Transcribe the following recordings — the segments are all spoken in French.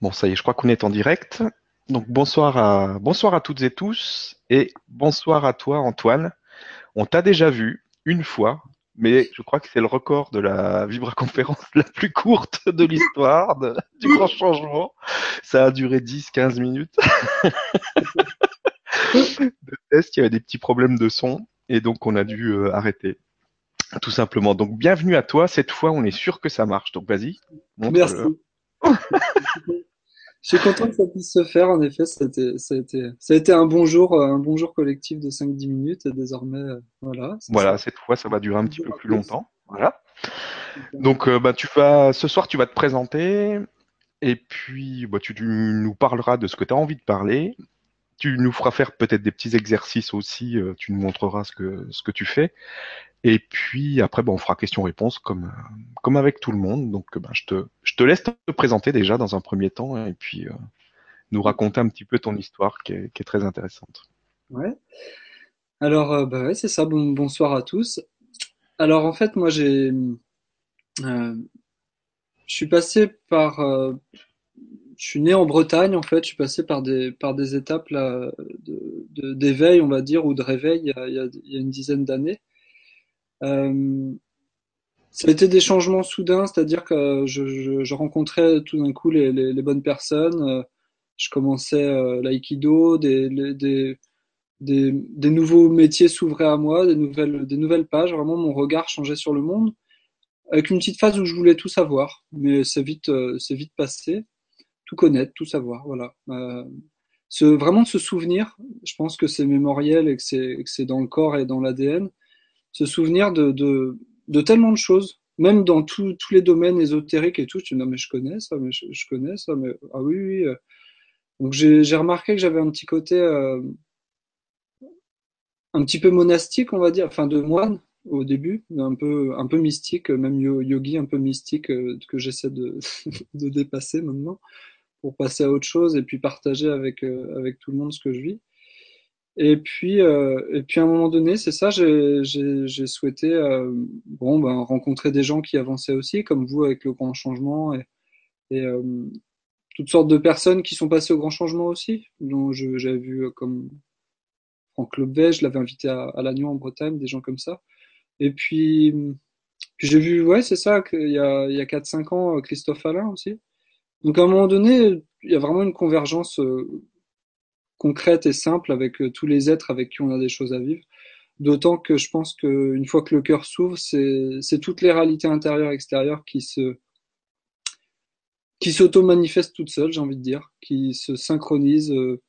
Bon, ça y est, je crois qu'on est en direct. Donc bonsoir à bonsoir à toutes et tous et bonsoir à toi Antoine. On t'a déjà vu une fois, mais je crois que c'est le record de la vibra-conférence la plus courte de l'histoire du grand changement. Ça a duré 10-15 minutes. de test, il y avait des petits problèmes de son et donc on a dû euh, arrêter. Tout simplement. Donc bienvenue à toi. Cette fois, on est sûr que ça marche. Donc vas-y. Merci. Je suis content que ça puisse se faire. En effet, ça a été, ça a été, ça a été un bon jour, euh, un bon jour collectif de 5-10 minutes. Et désormais, euh, voilà. Voilà, ça. cette fois, ça va durer un petit peu plus longtemps. Voilà. Donc, euh, bah, tu vas, ce soir, tu vas te présenter, et puis, bah, tu, tu nous parleras de ce que tu as envie de parler. Tu nous feras faire peut-être des petits exercices aussi. euh, tu nous montreras ce que, ce que tu fais. Et puis après, bah, on fera question-réponse comme, euh, comme avec tout le monde. Donc, bah, je te, je te laisse te présenter déjà dans un premier temps, et puis euh, nous raconter un petit peu ton histoire qui est, très intéressante. Ouais. Alors, euh, bah ouais, c'est ça. Bon, bonsoir à tous. Alors, en fait, moi, j'ai, je suis passé par, je suis né en Bretagne, en fait. Je suis passé par des, par des étapes là, de, d'éveil, on va dire, ou de réveil, il y a, il y a, une dizaine d'années. Euh, Ça a été des changements soudains, c'est-à-dire que je, je, je rencontrais tout d'un coup les, les, les bonnes personnes. euh, Je commençais euh, l'aïkido, des, des, des, des nouveaux métiers s'ouvraient à moi, des nouvelles, des nouvelles pages. Vraiment, mon regard changeait sur le monde, avec une petite phase où je voulais tout savoir, mais c'est vite, euh, c'est vite passé. Tout connaître, tout savoir, voilà. Euh, ce, vraiment se souvenir, je pense que c'est mémoriel et que c'est, dans le corps et dans l'ADN se souvenir de, tellement de choses, même dans tous les domaines ésotériques et tout. Je dis, non, mais je connais ça, mais je, connais ça, mais ah oui, oui. Donc j'ai remarqué que j'avais un petit côté euh, un petit peu monastique, on va dire, enfin de moine au début, un peu, mystique, même yo- yogi, un peu mystique euh, que j'essaie de dépasser maintenant pour passer à autre chose et puis partager avec, euh, avec tout le monde ce que je vis. Et puis, euh, et puis à un moment donné, c'est ça, j'ai souhaité euh, bon, ben, rencontrer des gens qui avançaient aussi, comme vous avec le grand changement, et, et euh, toutes sortes de personnes qui sont passées au grand changement aussi, dont j'avais vu euh, comme Franck Lobvet, je l'avais invité à, à Lannion en Bretagne, des gens comme ça. Et puis, j'ai vu, ouais, c'est ça, qu'il y a, il y a 4-5 ans, euh, Christophe Alain aussi. Donc à un moment donné, il y a vraiment une convergence euh, concrète et simple avec euh, tous les êtres avec qui on a des choses à vivre. D'autant que je pense qu'une fois que le cœur s'ouvre, c'est toutes les réalités intérieures et extérieures qui se qui s'auto-manifestent toutes seules, j'ai envie de dire, qui se synchronisent euh,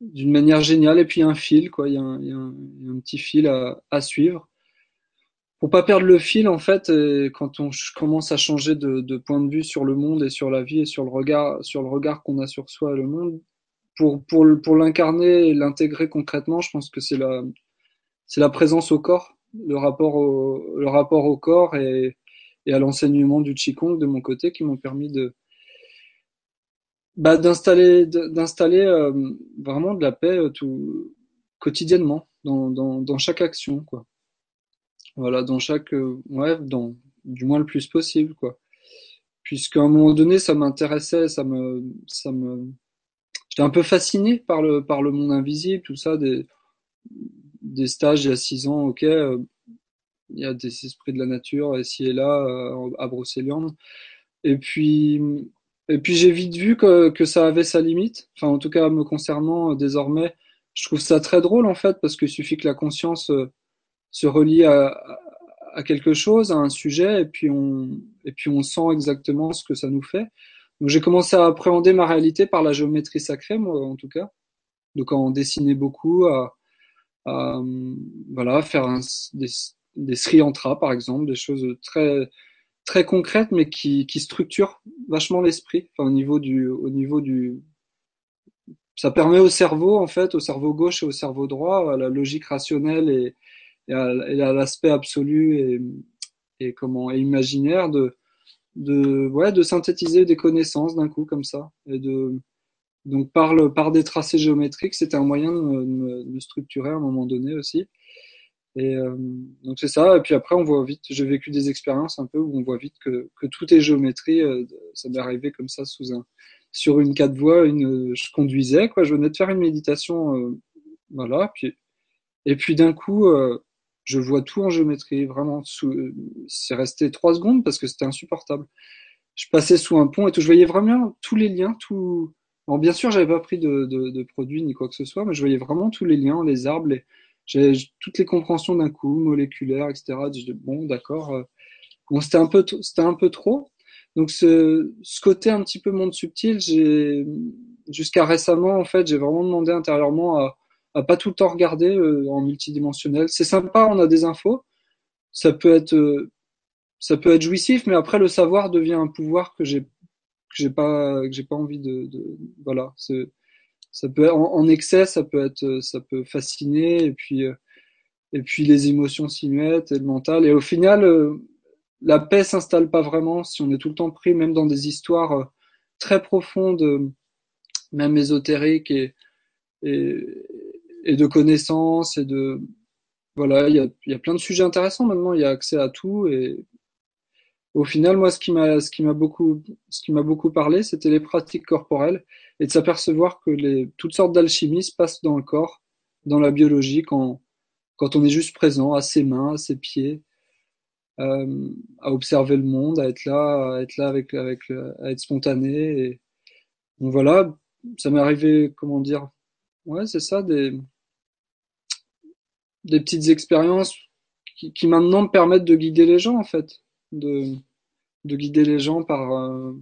d'une manière géniale. Et puis il y a un fil, quoi, il y a un, petit fil à suivre. Pour pas perdre le fil, en fait, et quand on commence à changer de, de point de vue sur le monde et sur la vie et sur le regard, sur le regard qu'on a sur soi et le monde, pour, pour, pour l'incarner et l'intégrer concrètement, je pense que c'est la, c'est la présence au corps, le rapport au, le rapport au corps et, et à l'enseignement du Qigong de mon côté qui m'ont permis de, bah, d'installer, d'installer euh, vraiment de la paix euh, tout, quotidiennement dans, dans, dans chaque action, quoi. Voilà, dans chaque, euh, ouais, dans, du moins le plus possible, quoi. Puisqu'à un moment donné, ça m'intéressait, ça me, ça me, j'étais un peu fasciné par le, par le monde invisible, tout ça, des, des stages il y a six ans, ok, euh, il y a des esprits de la nature ici et là, euh, à Brocéliande. Et puis, et puis j'ai vite vu que, que ça avait sa limite. Enfin, en tout cas, me concernant, euh, désormais, je trouve ça très drôle, en fait, parce qu'il suffit que la conscience se relie à, à- quelque chose, à un sujet, et puis on, et puis on sent exactement ce que ça nous fait. Donc j'ai commencé à appréhender ma réalité par la géométrie sacrée, moi, en tout cas. Donc en dessiner beaucoup, à, à, voilà, faire un- des, des sri yantras, par exemple, des choses très, très concrètes, mais qui, qui structurent vachement l'esprit, enfin, au niveau du, au niveau du, ça permet au cerveau, en fait, au cerveau gauche et au cerveau droit, la logique rationnelle et, et à, à l'aspect absolu et, et comment, et imaginaire de, de, ouais, de synthétiser des connaissances d'un coup, comme ça, et de, donc par le, par des tracés géométriques, c'était un moyen de me- de me structurer à un moment donné aussi. Et euh, donc c'est ça. Et puis après, on voit vite. J'ai vécu des expériences un peu où on voit vite que, que tout est géométrie. euh, ça m'est arrivé comme ça sous un, sur une quatre voies, une, je conduisais, quoi. Je venais de faire une méditation, euh, voilà. Puis, et puis d'un coup, euh, je vois tout en géométrie, vraiment. C'est resté trois secondes parce que c'était insupportable. Je passais sous un pont et tout, je voyais vraiment tous les liens, tout. Bon, bien sûr, j'avais pas pris de, de, de, produits ni quoi que ce soit, mais je voyais vraiment tous les liens, les arbres, les, j'avais toutes les compréhensions d'un coup, moléculaires, etc. bon, d'accord. Euh, bon, c'était un peu, c'était un peu trop. Donc ce, ce côté un petit peu monde subtil, j'ai jusqu'à récemment en fait, j'ai vraiment demandé intérieurement à, à pas tout le temps regarder euh, en multidimensionnel. C'est sympa, on a des infos. Ça peut être euh, ça peut être jouissif, mais après le savoir devient un pouvoir que j'ai que j'ai pas que j'ai pas envie de, voilà. Ça peut en, en, excès, ça peut être ça peut fasciner et puis euh, et puis les émotions s'y mettent et le mental et au final la paix s'installe pas vraiment si on est tout le temps pris, même dans des histoires euh, très profondes, euh, même ésotériques et, et de connaissances et de voilà, il y a, y a, plein de sujets intéressants maintenant. Il y a accès à tout et au final, moi, ce qui m'a ce qui m'a beaucoup ce qui m'a beaucoup parlé, c'était les pratiques corporelles et de s'apercevoir que les toutes sortes d'alchimies se passent dans le corps, dans la biologie, quand quand on est juste présent, à ses mains, à ses pieds, euh, à observer le monde, à être là, à être là avec, avec, à être spontané. Et, donc voilà, ça m'est arrivé, comment dire, ouais, c'est ça, des, des petites expériences qui, qui, maintenant me permettent de guider les gens en fait, de, de guider les gens par, euh,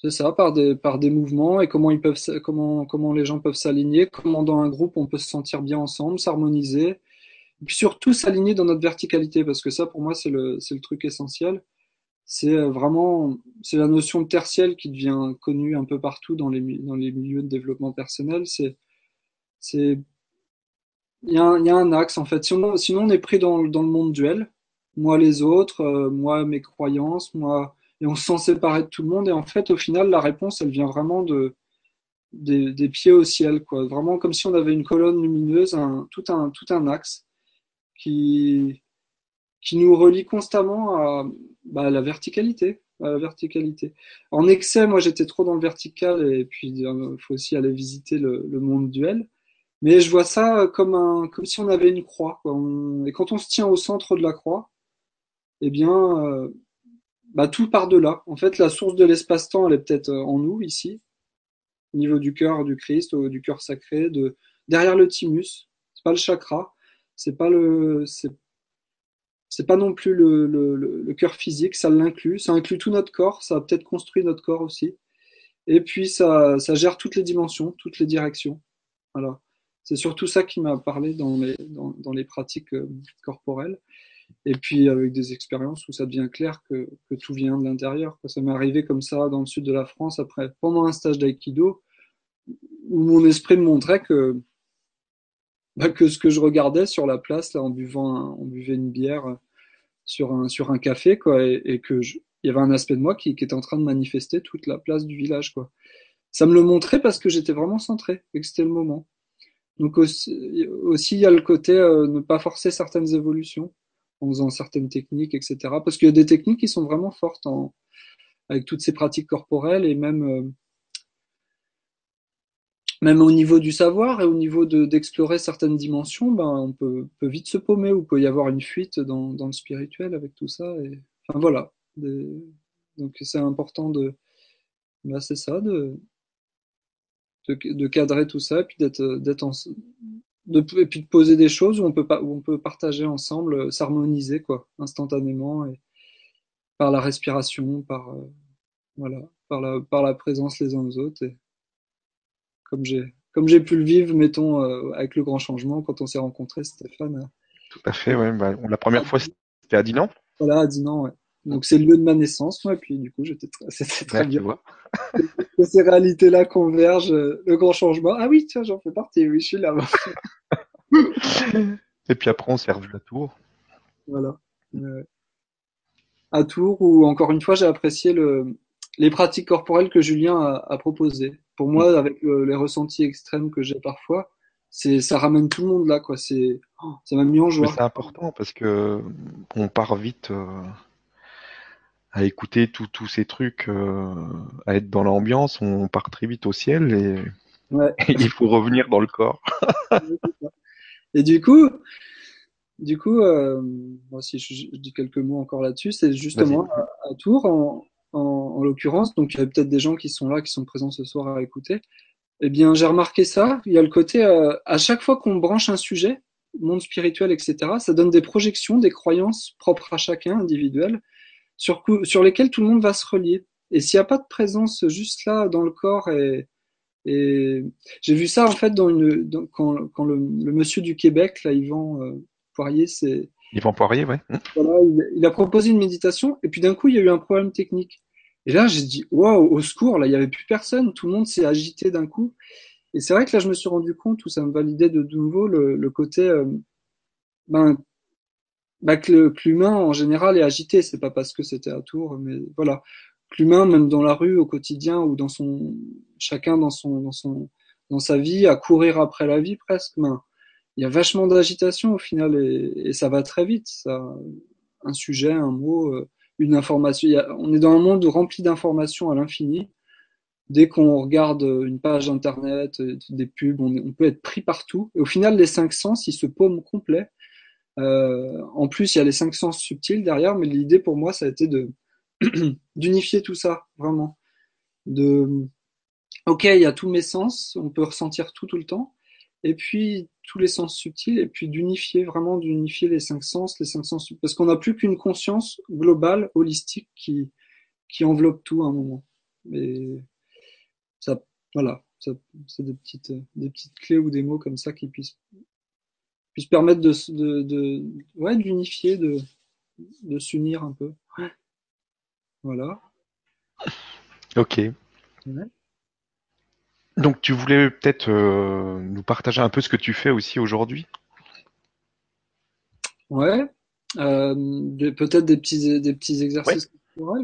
c'est ça, par des, par des mouvements et comment ils peuvent, comment, comment les gens peuvent s'aligner, comment dans un groupe on peut se sentir bien ensemble, s'harmoniser, surtout s'aligner dans notre verticalité, parce que ça, pour moi, c'est le, c'est le truc essentiel. C'est euh, vraiment, c'est la notion de tertiel qui devient connue un peu partout dans les, dans les milieux de développement personnel. C'est, c'est, il y, a un, axe en fait. Sinon, sinon on est pris dans, dans le monde duel. Moi les autres, euh, moi mes croyances, moi, et on se sent de tout le monde. Et en fait, au final, la réponse, elle vient vraiment de, des, des pieds au ciel, quoi. Vraiment comme si on avait une colonne lumineuse, un, tout un, tout un axe qui, qui nous relie constamment à, bah, la verticalité. La verticalité. En excès, moi j'étais trop dans le vertical et puis il euh, faut aussi aller visiter le, le, monde duel. Mais je vois ça comme un, comme si on avait une croix. Quoi. Et quand on se tient au centre de la croix, eh bien, euh, bah, tout part de là. En fait, la source de l'espace-temps, elle est peut-être euh, en nous ici, au niveau du cœur du Christ, du cœur sacré, de derrière le thymus. C'est pas le chakra, c'est pas le c'est pas non plus le, le, le cœur physique, ça l'inclut, ça inclut tout notre corps, ça a peut-être construit notre corps aussi. Et puis ça, ça gère toutes les dimensions, toutes les directions. Voilà. C'est surtout ça qui m'a parlé dans les, dans, les pratiques euh, corporelles. Et puis avec des expériences où ça devient clair que, tout vient de l'intérieur. Ça m'est arrivé comme ça dans le sud de la France après pendant un stage d'aïkido où mon esprit me montrait que bah, que ce que je regardais sur la place là en buvant on buvait une bière sur un sur un café quoi et, et que il y avait un aspect de moi qui, qui était en train de manifester toute la place du village quoi ça me le montrait parce que j'étais vraiment centré et que c'était le moment donc aussi il y a le côté euh, ne pas forcer certaines évolutions en faisant certaines techniques etc parce qu'il y a des techniques qui sont vraiment fortes avec toutes ces pratiques corporelles et même euh, même au niveau du savoir et au niveau d'explorer certaines dimensions, ben, on peut, peut, vite se paumer ou peut y avoir une fuite dans, le spirituel avec tout ça. Enfin voilà. Donc c'est important de, ben, c'est ça, de, de, cadrer tout ça et puis d'être, d'être en, de, et puis de poser des choses où on peut pas, où on peut partager ensemble, s'harmoniser quoi, instantanément et par la respiration, par euh, voilà, par la, par la présence les uns aux autres. Et, comme j'ai comme j'ai pu le vivre, mettons, euh, avec le grand changement, quand on s'est rencontrés, Stéphane. Tout à fait, ouais. Bah, la première fois, c'était à Dinan. Voilà, à Dinan, ouais. Donc c'est le lieu de ma naissance, moi, et puis du coup, j'étais c'était très bien. que ces réalités-là convergent, euh, le grand changement. Ah oui, tiens, j'en fais partie, oui, je suis là. et puis après, on s'est revu à Tours. Voilà. Euh, à Tours, où encore une fois, j'ai apprécié le, les pratiques corporelles que Julien a, a proposées pour moi, avec euh, les ressentis extrêmes que j'ai parfois, c'est ça ramène tout le monde là, quoi. C'est ça m'a mis en joie. C'est important parce que on part vite. Euh... à écouter tous ces trucs, euh, à être dans l'ambiance, on part très vite au ciel et, Ouais. et il faut revenir dans le corps. Et du coup, du coup, euh, si je, je dis quelques mots encore là-dessus, c'est justement à, à Tours, en, en, en l'occurrence, donc il y a peut-être des gens qui sont là, qui sont présents ce soir à écouter. Eh bien, j'ai remarqué ça. Il y a le côté, euh, à chaque fois qu'on branche un sujet, monde spirituel, etc., ça donne des projections, des croyances propres à chacun, individuelles, sur, sur lesquelles tout le monde va se relier. Et s'il n'y a pas de présence juste là dans le corps et, et j'ai vu ça en fait dans une dans- quand, quand le, le monsieur du Québec, là, Yvan euh, Poirier, c'est Yvan Poirier, ouais. voilà, il, il a proposé une méditation et puis d'un coup il y a eu un problème technique. Et là j'ai dit waouh au secours, là il y avait plus personne, tout le monde s'est agité d'un coup. Et c'est vrai que là je me suis rendu compte où ça me validait de, de nouveau le, le côté euh, ben bah, que l'humain en général est agité. C'est pas parce que c'était à Tours, mais voilà que l'humain même dans la rue au quotidien ou dans son chacun dans son dans son dans sa vie à courir après la vie presque. Ben, il y a vachement d'agitation au final et, ça va très vite. Ça, un sujet, un mot, euh, une information. On est dans un monde rempli d'informations à l'infini. Dès qu'on regarde une page internet, des pubs, on peut être pris partout. Et au final, les cinq sens, ils se paument complet. Euh, en plus, il y a les cinq sens subtils derrière, mais l'idée pour moi, ça a été de d'unifier tout ça, vraiment. De, ok, il y a tous mes sens, on peut ressentir tout tout le temps, et puis tous les sens subtils, et puis d'unifier, vraiment d'unifier les cinq sens, les cinq sens, parce qu'on n'a plus qu'une conscience globale, holistique, qui, qui enveloppe tout à un moment. Et ça, voilà, c'est des petites, des petites clés ou des mots comme ça qui puissent, puissent permettre de, de, de ouais, d'unifier, de, de s'unir un peu. Voilà. Ok. Ouais. Donc tu voulais peut-être euh, nous partager un peu ce que tu fais aussi aujourd'hui? Ouais, euh, des- peut-être des petits, des petits exercices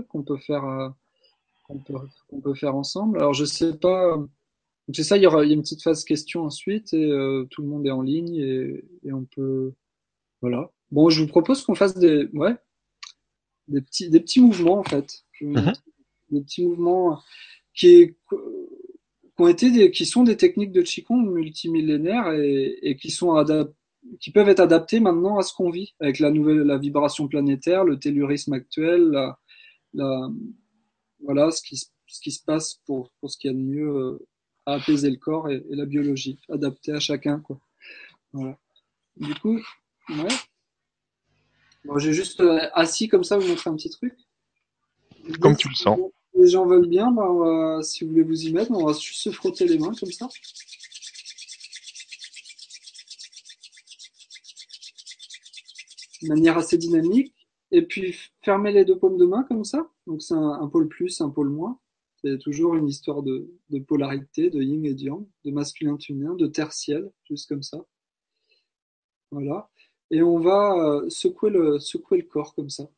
qu'on peut faire, euh, qu'on peut, qu'on peut faire ensemble. Alors, je sais pas, euh, c'est ça, il y aura, il y a une petite phase question ensuite et euh, tout le monde est en ligne et, et on peut, voilà. Bon, je vous propose qu'on fasse des, ouais, des petits, des petits mouvements en fait. Mhm. montrer Des petits mouvements qui, qui ont été des, qui sont des techniques de Qigong multimillénaires et, et qui sont adap- qui peuvent être adaptés maintenant à ce qu'on vit avec la nouvelle, la vibration planétaire, le tellurisme actuel, la, la, voilà, ce qui, se- ce qui se passe pour, pour ce qu'il y a de mieux euh, à apaiser le corps et, et la biologie, adapté à chacun, quoi. Voilà. Du coup, ouais. Bon, j'ai juste euh, assis comme ça, vous montrer un petit truc. Comme tu le sens. Si les gens veulent bien, ben, va- si vous voulez vous y mettre, on va juste se frotter les mains comme ça. De manière assez dynamique. Et puis fermer les deux paumes de main comme ça. Donc c'est un, un pôle plus, un pôle moins. C'est toujours une histoire de, polarité, de yin et de yang, de masculin féminin, de terre-ciel, juste comme ça. Voilà. Et on va euh, secouer, le, corps comme ça.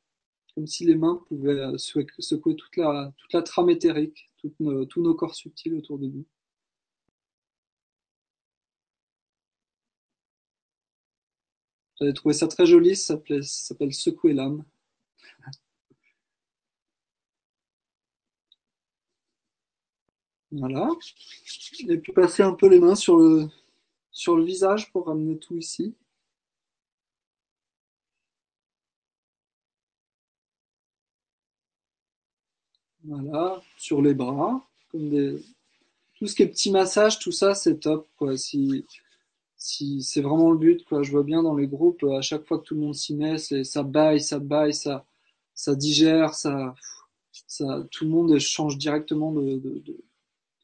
Comme si les mains pouvaient euh, secouer, toute, la, trame éthérique, nos- tous nos corps subtils autour de nous. J'avais trouvé ça très joli, ça s'appelle secouer l'âme. Voilà. Et puis passer un peu les mains sur le, sur le visage pour ramener tout ici. Voilà, sur les bras, tout ce qui est petit massage, tout ça, c'est top, quoi. Si, si c'est vraiment le but, quoi. Je vois bien dans les groupes, à chaque fois que tout le monde s'y met, ça baille, ça baille, ça, ça digère, ça, ça, tout le monde change directement de,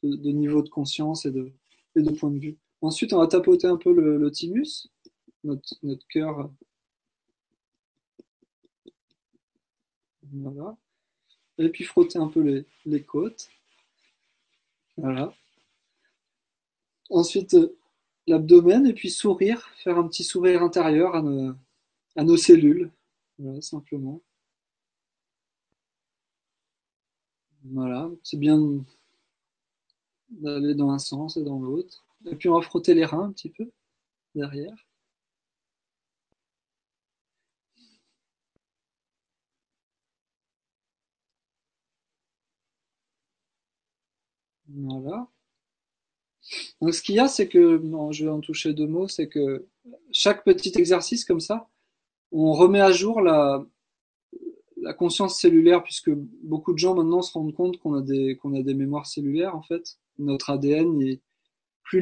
de- niveau de conscience et de, et de point de vue. Ensuite, on va tapoter un peu le, thymus, notre, cœur. Voilà. Et puis frotter un peu les, côtes. Voilà. Ensuite, l'abdomen et puis sourire, faire un petit sourire intérieur à nos, à nos cellules. Voilà, simplement. Voilà, c'est bien d'aller dans un sens et dans l'autre. Et puis on va frotter les reins un petit peu derrière. Voilà. Donc ce qu'il y a, c'est que, je vais en toucher deux mots, c'est que chaque petit exercice comme ça, on remet à jour la, la conscience cellulaire, puisque beaucoup de gens maintenant se rendent compte qu'on a, qu'on a des mémoires cellulaires en fait. Notre ADN, plus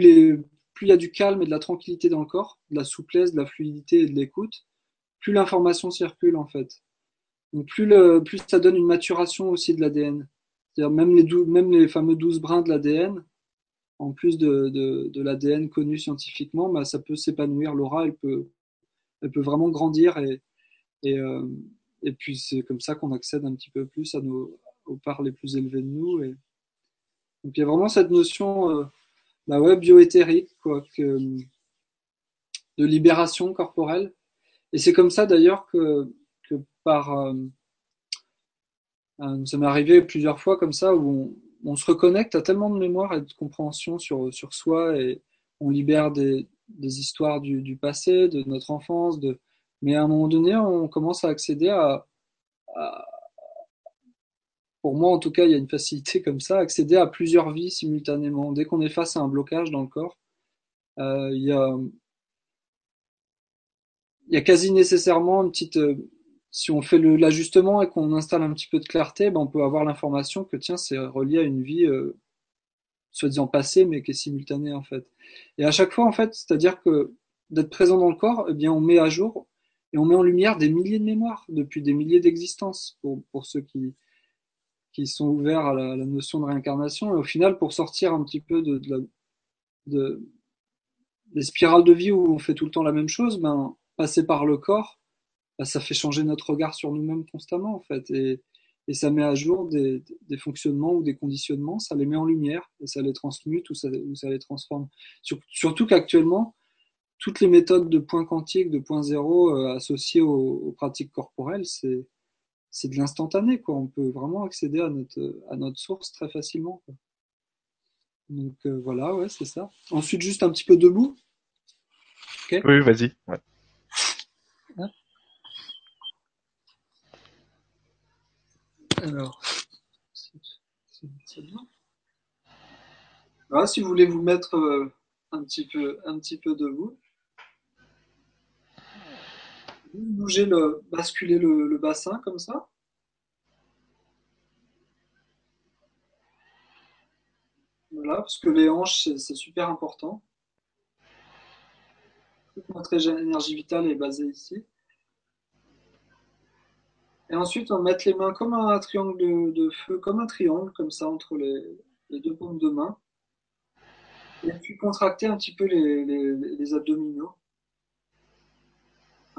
il y a du calme et de la tranquillité dans le corps, de la souplesse, de la fluidité et de l'écoute, plus l'information circule, en fait. Donc, plus ça donne une maturation aussi de l'ADN. C'est-à-dire, même les, fameux 12 brins de l'ADN, en plus de, l'ADN connu scientifiquement, bah, ça peut s'épanouir. L'aura, elle peut, vraiment grandir euh, et puis c'est comme ça qu'on accède un petit peu plus à nos, aux parts les plus élevées de nous. Donc il y a vraiment cette notion euh, bah ouais, bioéthérique, quoi, que, de libération corporelle. Et c'est comme ça d'ailleurs que, que par... Euh, euh ça m'est arrivé plusieurs fois comme ça où on, on se reconnecte à tellement de mémoire et de compréhension sur, sur soi et on libère des, des histoires du, du, passé, de notre enfance, de... mais à un moment donné, on commence à accéder à, à, pour moi en tout cas, il y a une facilité comme ça, accéder à plusieurs vies simultanément. Dès qu'on est face à un blocage dans le corps, euh, il, y a, il y a quasi nécessairement une petite si on fait l'ajustement et qu'on installe un petit peu de clarté, ben on peut avoir l'information que tiens, c'est relié à une vie euh, soi-disant passée, mais qui est simultanée en fait. Et à chaque fois, en fait, c'est-à-dire que d'être présent dans le corps, eh bien, on met à jour et on met en lumière des milliers de mémoires depuis des milliers d'existences pour, pour ceux qui, qui sont ouverts à la, notion de réincarnation. Et au final, pour sortir un petit peu de, la, de des spirales de vie où on fait tout le temps la même chose, ben, passer par le corps, bah, ça fait changer notre regard sur nous-mêmes constamment, en fait. Et, ça met à jour des, des, fonctionnements ou des conditionnements, ça les met en lumière et ça les transmute ou ça, les transforme. Sur, surtout qu'actuellement, toutes les méthodes de points quantiques, de points zéro euh, associées aux, pratiques corporelles, c'est c'est de l'instantané, quoi. On peut vraiment accéder à notre à notre source très facilement. Quoi. Donc euh, voilà, ouais, c'est ça. Ensuite, juste un petit peu debout. Okay. Oui, vas-y. Ouais. Alors. Voilà, si vous voulez vous mettre euh, un petit peu, un petit peu debout, bouger le, basculer le, bassin comme ça. Voilà, parce que les hanches, c'est super important. Toute notre énergie vitale est basée ici. Et ensuite, on va mettre les mains comme un triangle de, feu, comme un triangle, comme ça, entre les, deux paumes de main. Et puis contracter un petit peu les abdominaux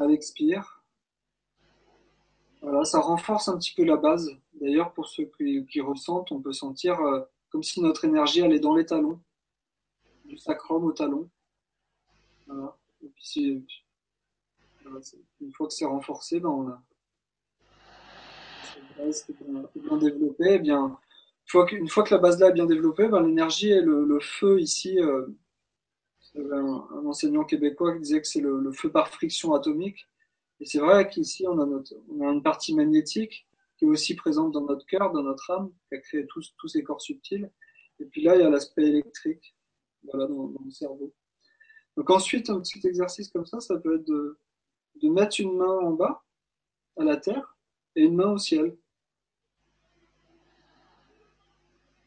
à l'expire. Voilà, ça renforce un petit peu la base. D'ailleurs, pour ceux qui, ressentent, on peut sentir euh, comme si notre énergie allait dans les talons, du sacrum au talon. Une fois que c'est renforcé, ben on a, bien, bien développée, eh bien, une fois, que, une fois que la base là est bien développée, ben, l'énergie et le, le, feu ici, euh, un, un, enseignant québécois qui disait que c'est le, feu par friction atomique. Et c'est vrai qu'ici, on a, notre, on a une partie magnétique qui est aussi présente dans notre cœur, dans notre âme, qui a créé tous, tous ces corps subtils. Et puis là, il y a l'aspect électrique voilà, dans, dans, le cerveau. Donc ensuite, un petit exercice comme ça, ça peut être de, de mettre une main en bas, à la terre, et une main au ciel.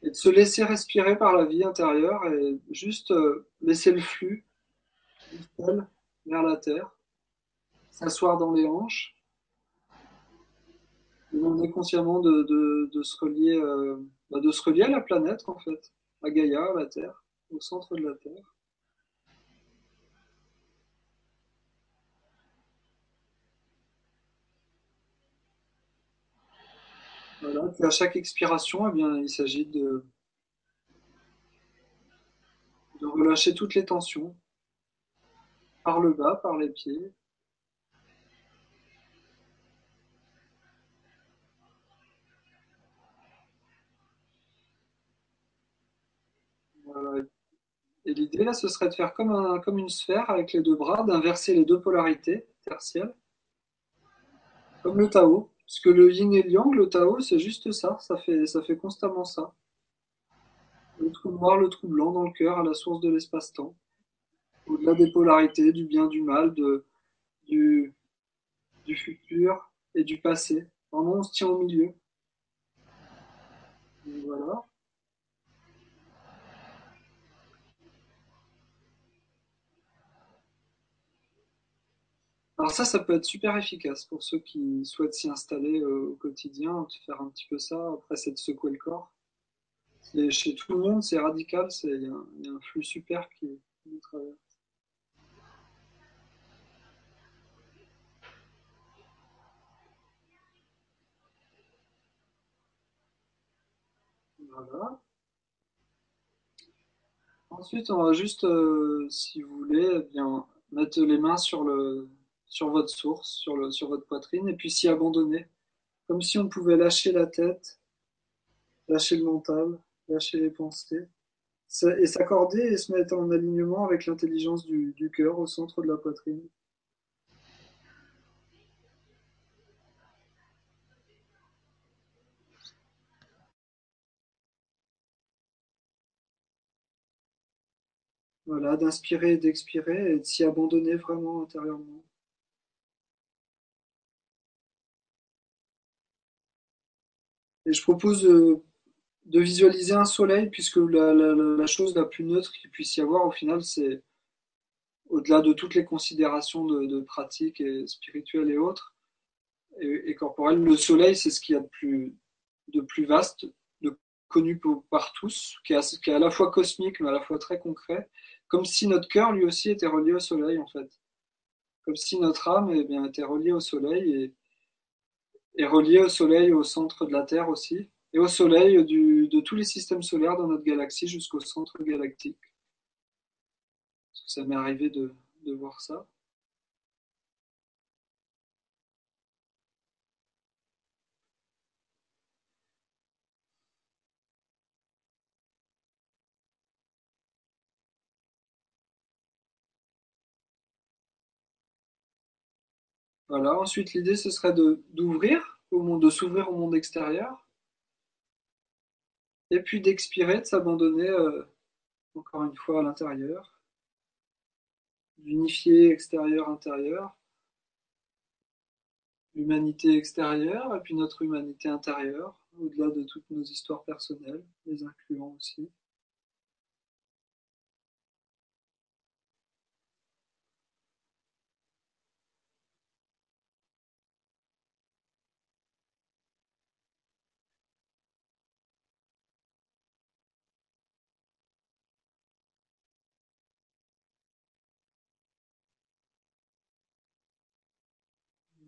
Et de se laisser respirer par la vie intérieure et juste euh, laisser le flux vers la terre, s'asseoir dans les hanches, demander consciemment de, de, de se relier, euh, bah de se relier à la planète en fait, à Gaïa, à la Terre, au centre de la Terre. Voilà, à chaque expiration, eh bien, il s'agit de, relâcher toutes les tensions, par le bas, par les pieds. Et l'idée là, ce serait de faire comme, un, comme une sphère avec les deux bras, d'inverser les deux polarités tertielles, comme le Tao. Parce que le yin et le yang, le Tao, c'est juste ça. Ça fait, ça fait constamment ça. Le trou noir, le trou blanc dans le cœur, à la source de l'espace-temps. Au-delà des polarités, du bien, du mal, de, du, du futur et du passé. Vraiment, on se tient au milieu. Voilà. Alors ça, ça peut être super efficace pour ceux qui souhaitent s'y installer euh, au quotidien, de faire un petit peu ça, après c'est de secouer le corps. Chez tout le monde, c'est radical, il y, a un flux super qui, qui nous traverse. Voilà. Ensuite, on va juste, euh, si vous voulez, eh bien, mettre les mains sur, le, sur votre source, sur, votre poitrine, et puis s'y abandonner. Comme si on pouvait lâcher la tête, lâcher le mental, lâcher les pensées, et s'accorder et se mettre en alignement avec l'intelligence du, du cœur au centre de la poitrine. Voilà, d'inspirer et d'expirer et de s'y abandonner vraiment intérieurement. Et je propose de, de visualiser un soleil, puisque la, chose la plus neutre qu'il puisse y avoir, au final, c'est au-delà de toutes les considérations de, de pratiques et spirituelles et autres, et, et corporelles, le soleil, c'est ce qu'il y a de plus, vaste, de connu par tous, qui est, qui est à la fois cosmique, mais à la fois très concret, comme si notre cœur, lui aussi, était relié au soleil, en fait. Comme si notre âme eh bien, était reliée au soleil et, et reliée au soleil au centre de la Terre aussi, et au soleil du, de tous les systèmes solaires dans notre galaxie jusqu'au centre galactique. Parce que ça m'est arrivé de, de voir ça. Voilà. Ensuite, l'idée, ce serait d'ouvrir au monde, de s'ouvrir au monde extérieur, et puis d'expirer, de s'abandonner euh, encore une fois à l'intérieur, d'unifier extérieur-intérieur, l'humanité extérieure et puis notre humanité intérieure, au-delà de toutes nos histoires personnelles, les incluant aussi.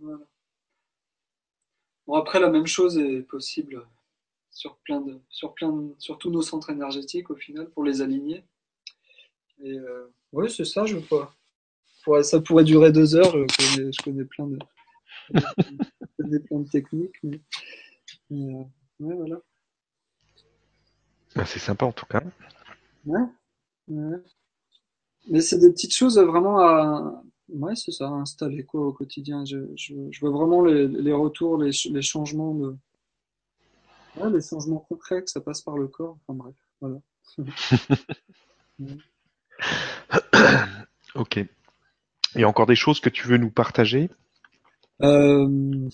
Voilà. Bon, après, la même chose est possible sur plein de, sur plein de, sur tous nos centres énergétiques au final pour les aligner. Et euh, oui, c'est ça, je vois. Ça pourrait durer deux heures. Je connais, je connais plein de, je connais plein de techniques. Mais, mais euh, ouais, voilà. C'est sympa en tout cas. Ouais. ouais. Mais c'est des petites choses vraiment à, Ouais, c'est ça, installer quoi au quotidien. Je, je, je vois vraiment les, les retours, les, les changements de, ouais, les changements concrets que ça passe par le corps. Enfin bref, voilà. ok. Il y a encore des choses que tu veux nous partager? Euh,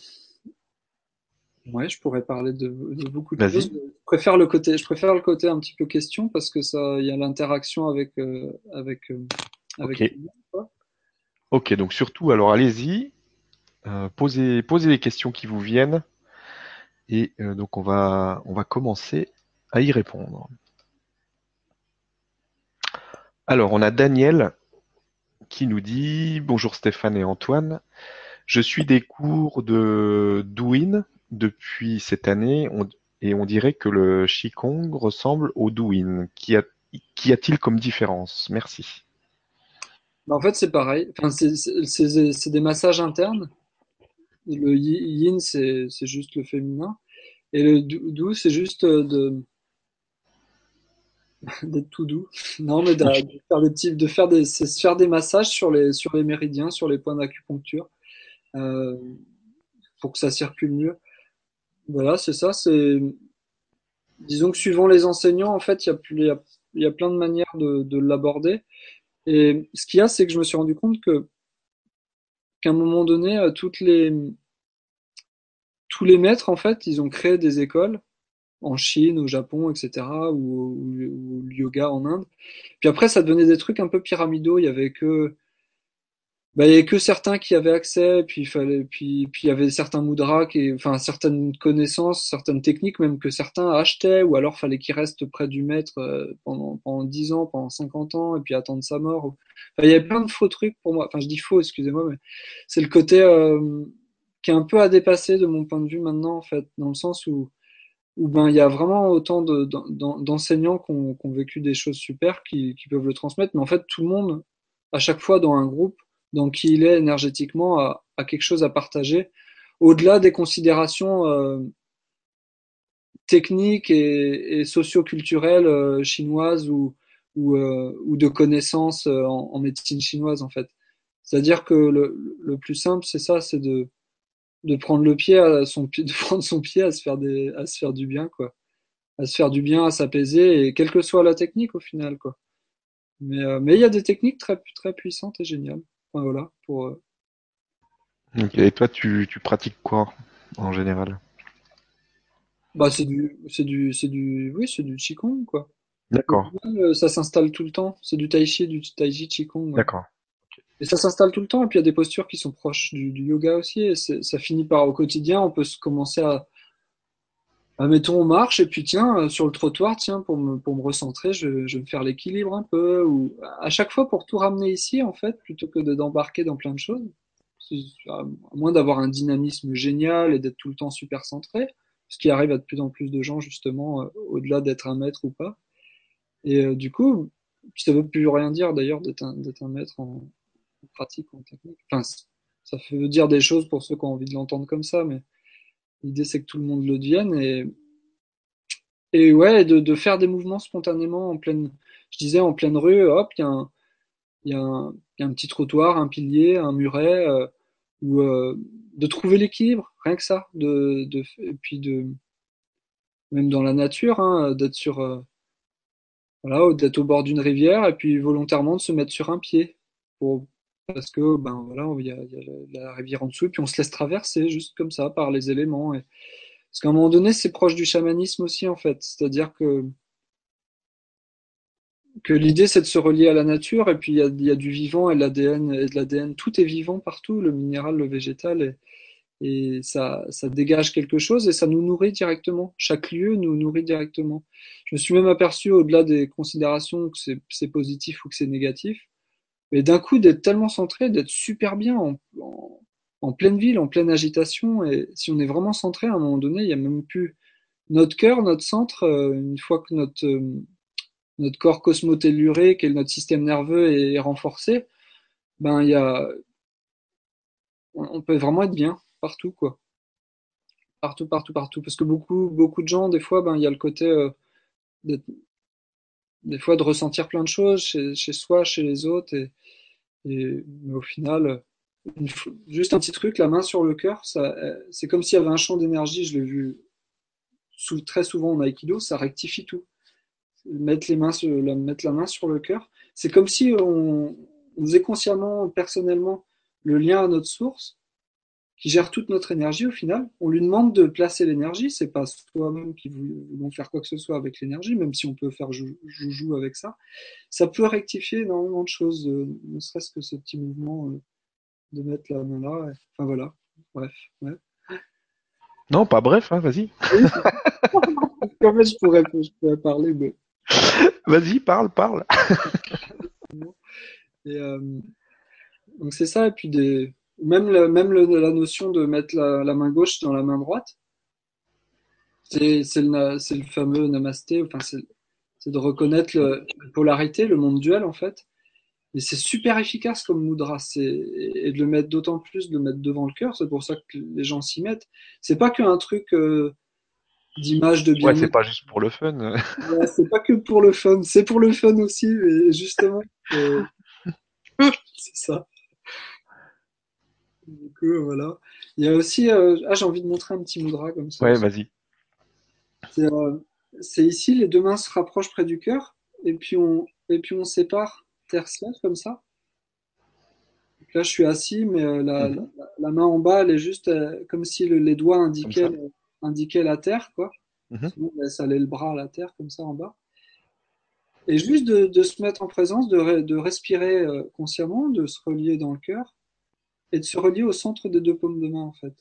ouais, je pourrais parler de, de beaucoup de choses. Je préfère le côté, je préfère le côté un petit peu question parce que ça, il y a l'interaction avec, euh, avec, euh, avec. tout le monde, quoi. Ok, donc surtout, alors allez-y, euh, posez, posez les questions qui vous viennent et euh, donc on va, on va commencer à y répondre. Alors, on a Daniel qui nous dit Bonjour Stéphane et Antoine. Je suis des cours de Douyin depuis cette année on- et on dirait que le Qigong ressemble au Douyin. Qu'y a, qu'y a-t-il comme différence? Merci. Bah, en fait, c'est pareil. Enfin, c'est c'est- c'est- c'est des massages internes. Le yi- yin, c'est c'est juste le féminin. Et le dou, dou, c'est juste euh, de d'être tout doux. Non, mais de, de faire des petits, de faire des, c'est se faire des massages sur les sur les méridiens, sur les points d'acupuncture, euh, pour que ça circule mieux. Voilà, c'est ça. C'est disons que suivant les enseignants, en fait, il y a, y a, il y a plein de manières de, de l'aborder. Et ce qu'il y a, c'est que je me suis rendu compte que qu'à un moment donné, euh, toutes les tous les maîtres, en fait, ils ont créé des écoles en Chine, au Japon, etc., ou, ou, ou le yoga en Inde. Puis après, ça devenait des trucs un peu pyramidaux. Il y avait que bah, il y avait que certains qui avaient accès, puis il fallait, puis, puis il y avait certains mudras, qui, enfin certaines connaissances, certaines techniques même que certains achetaient, ou alors fallait qu'ils restent près du maître euh, pendant pendant 10 ans, pendant 50 ans, et puis attendre sa mort. Il y avait plein de faux trucs pour moi. Enfin, je dis faux, excusez-moi, mais c'est le côté euh, qui est un peu à dépasser de mon point de vue maintenant, en fait, dans le sens où où ben il y a vraiment autant de, d'enseignants qui ont, qui ont vécu des choses super qui, qui peuvent le transmettre, mais en fait tout le monde à chaque fois dans un groupe donc il est énergétiquement à, quelque chose à partager, au-delà des considérations euh, techniques et, et socioculturelles euh, chinoises ou, ou, euh, ou, de connaissances euh, en, en, médecine chinoise en fait. C'est-à-dire que le, le, plus simple, c'est ça, c'est de, de prendre le pied à son de prendre son pied à se faire des, à se faire du bien quoi, à se faire du bien, à s'apaiser et quelle que soit la technique au final quoi. Mais euh, mais il y a des techniques très très puissantes et géniales voilà, pour. Euh, et toi, tu, tu pratiques quoi en général? Bah, c'est du, c'est du, c'est du, oui, c'est du qigong quoi. D'accord. Euh, ça s'installe tout le temps. C'est du tai chi, du tai chi qigong. D'accord. Et ça s'installe tout le temps. Et puis il y a des postures qui sont proches du, du yoga aussi. Et ça finit par au quotidien, on peut commencer à, mettons, on marche et puis tiens, euh, sur le trottoir, tiens, pour me, pour me recentrer, je, je vais me faire l'équilibre un peu. Ou à chaque fois pour tout ramener ici, en fait, plutôt que d'embarquer dans plein de choses. À moins d'avoir un dynamisme génial et d'être tout le temps super centré, ce qui arrive à de plus en plus de gens, justement, euh, au-delà d'être un maître ou pas. Et euh, du coup, ça veut plus rien dire d'ailleurs d'être un, un maître en, pratique, en technique. Enfin, ça veut dire des choses pour ceux qui ont envie de l'entendre comme ça, mais L'idée, c'est que tout le monde le devienne et, et ouais, de, faire des mouvements spontanément en pleine, je disais, en pleine rue, hop, il y, a un, y, a un, y a un petit trottoir, un pilier, un muret, euh, ou euh, de trouver l'équilibre, rien que ça, de, puis de, même dans la nature, hein, d'être sur, euh, voilà, d'être au bord d'une rivière et puis volontairement de se mettre sur un pied parce que ben voilà, il y a, la rivière en dessous, et puis on se laisse traverser juste comme ça par les éléments. Et... Parce qu'à un moment donné, c'est proche du chamanisme aussi en fait, c'est-à-dire que l'idée c'est de se relier à la nature, et puis il y a, du vivant et de l'ADN et de l'ADN, tout est vivant partout, le minéral, le végétal, et, ça dégage quelque chose et ça nous nourrit directement. Chaque lieu nous nourrit directement. Je me suis même aperçu, au-delà des considérations que c'est positif ou que c'est négatif, mais d'un coup, d'être tellement centré, d'être super bien en, pleine ville, en pleine agitation. Et si on est vraiment centré, à un moment donné, il n'y a même plus notre cœur, notre centre, euh, une fois que notre, euh, notre corps cosmotelluré, qui notre système nerveux, est, renforcé, ben, il y a, on peut vraiment être bien partout, quoi. Partout, partout, partout. Parce que beaucoup, beaucoup de gens, des fois, ben, il y a le côté euh, des fois de ressentir plein de choses chez, chez soi, chez les autres, et, au final, juste un petit truc, la main sur le cœur, c'est comme s'il y avait un champ d'énergie. Je l'ai vu très souvent en aïkido, ça rectifie tout. Mettre les mains, sur, la, mettre la main sur le cœur, c'est comme si on, on faisait consciemment, personnellement, le lien à notre source qui gère toute notre énergie au final. On lui demande de placer l'énergie, c'est pas soi-même qui voulons faire quoi que ce soit avec l'énergie, même si on peut faire joujou avec ça. Ça peut rectifier énormément de choses, euh, ne serait-ce que ce petit mouvement euh, de mettre la main là. Enfin voilà, bref. Ouais. Non, pas bref, hein, vas-y. en fait, je pourrais, je pourrais parler, mais. Vas-y, parle, parle. et, euh, donc c'est ça, et puis des même, le, même le, la notion de mettre la, la, main gauche dans la main droite, c'est le, le fameux namasté, enfin c'est de reconnaître le, la polarité, le monde duel en fait. Et c'est super efficace comme mudra, et de le mettre d'autant plus, de le mettre devant le cœur, c'est pour ça que les gens s'y mettent. C'est pas qu'un truc euh, d'image de bien. Ouais, c'est pas juste pour le fun. ouais, c'est pas que pour le fun, c'est pour le fun aussi, mais justement, euh, c'est ça. Donc euh, voilà. Il y a aussi, euh, ah j'ai envie de montrer un petit mudra comme ça. Ouais, vas-y. Euh, c'est ici, les deux mains se rapprochent près du cœur, et puis on, et puis on sépare terre-ciel comme ça. Donc là, je suis assis, mais la, Mhm. la, la main en bas, elle est juste comme si le- les doigts indiquaient, ça. indiquaient la terre, quoi. Mhm. Sinon, on laisse aller le bras à la terre, comme ça, en bas. Et juste de, de se mettre en présence, de, de respirer consciemment, de se relier dans le cœur, et de se relier au centre des deux paumes de main, en fait.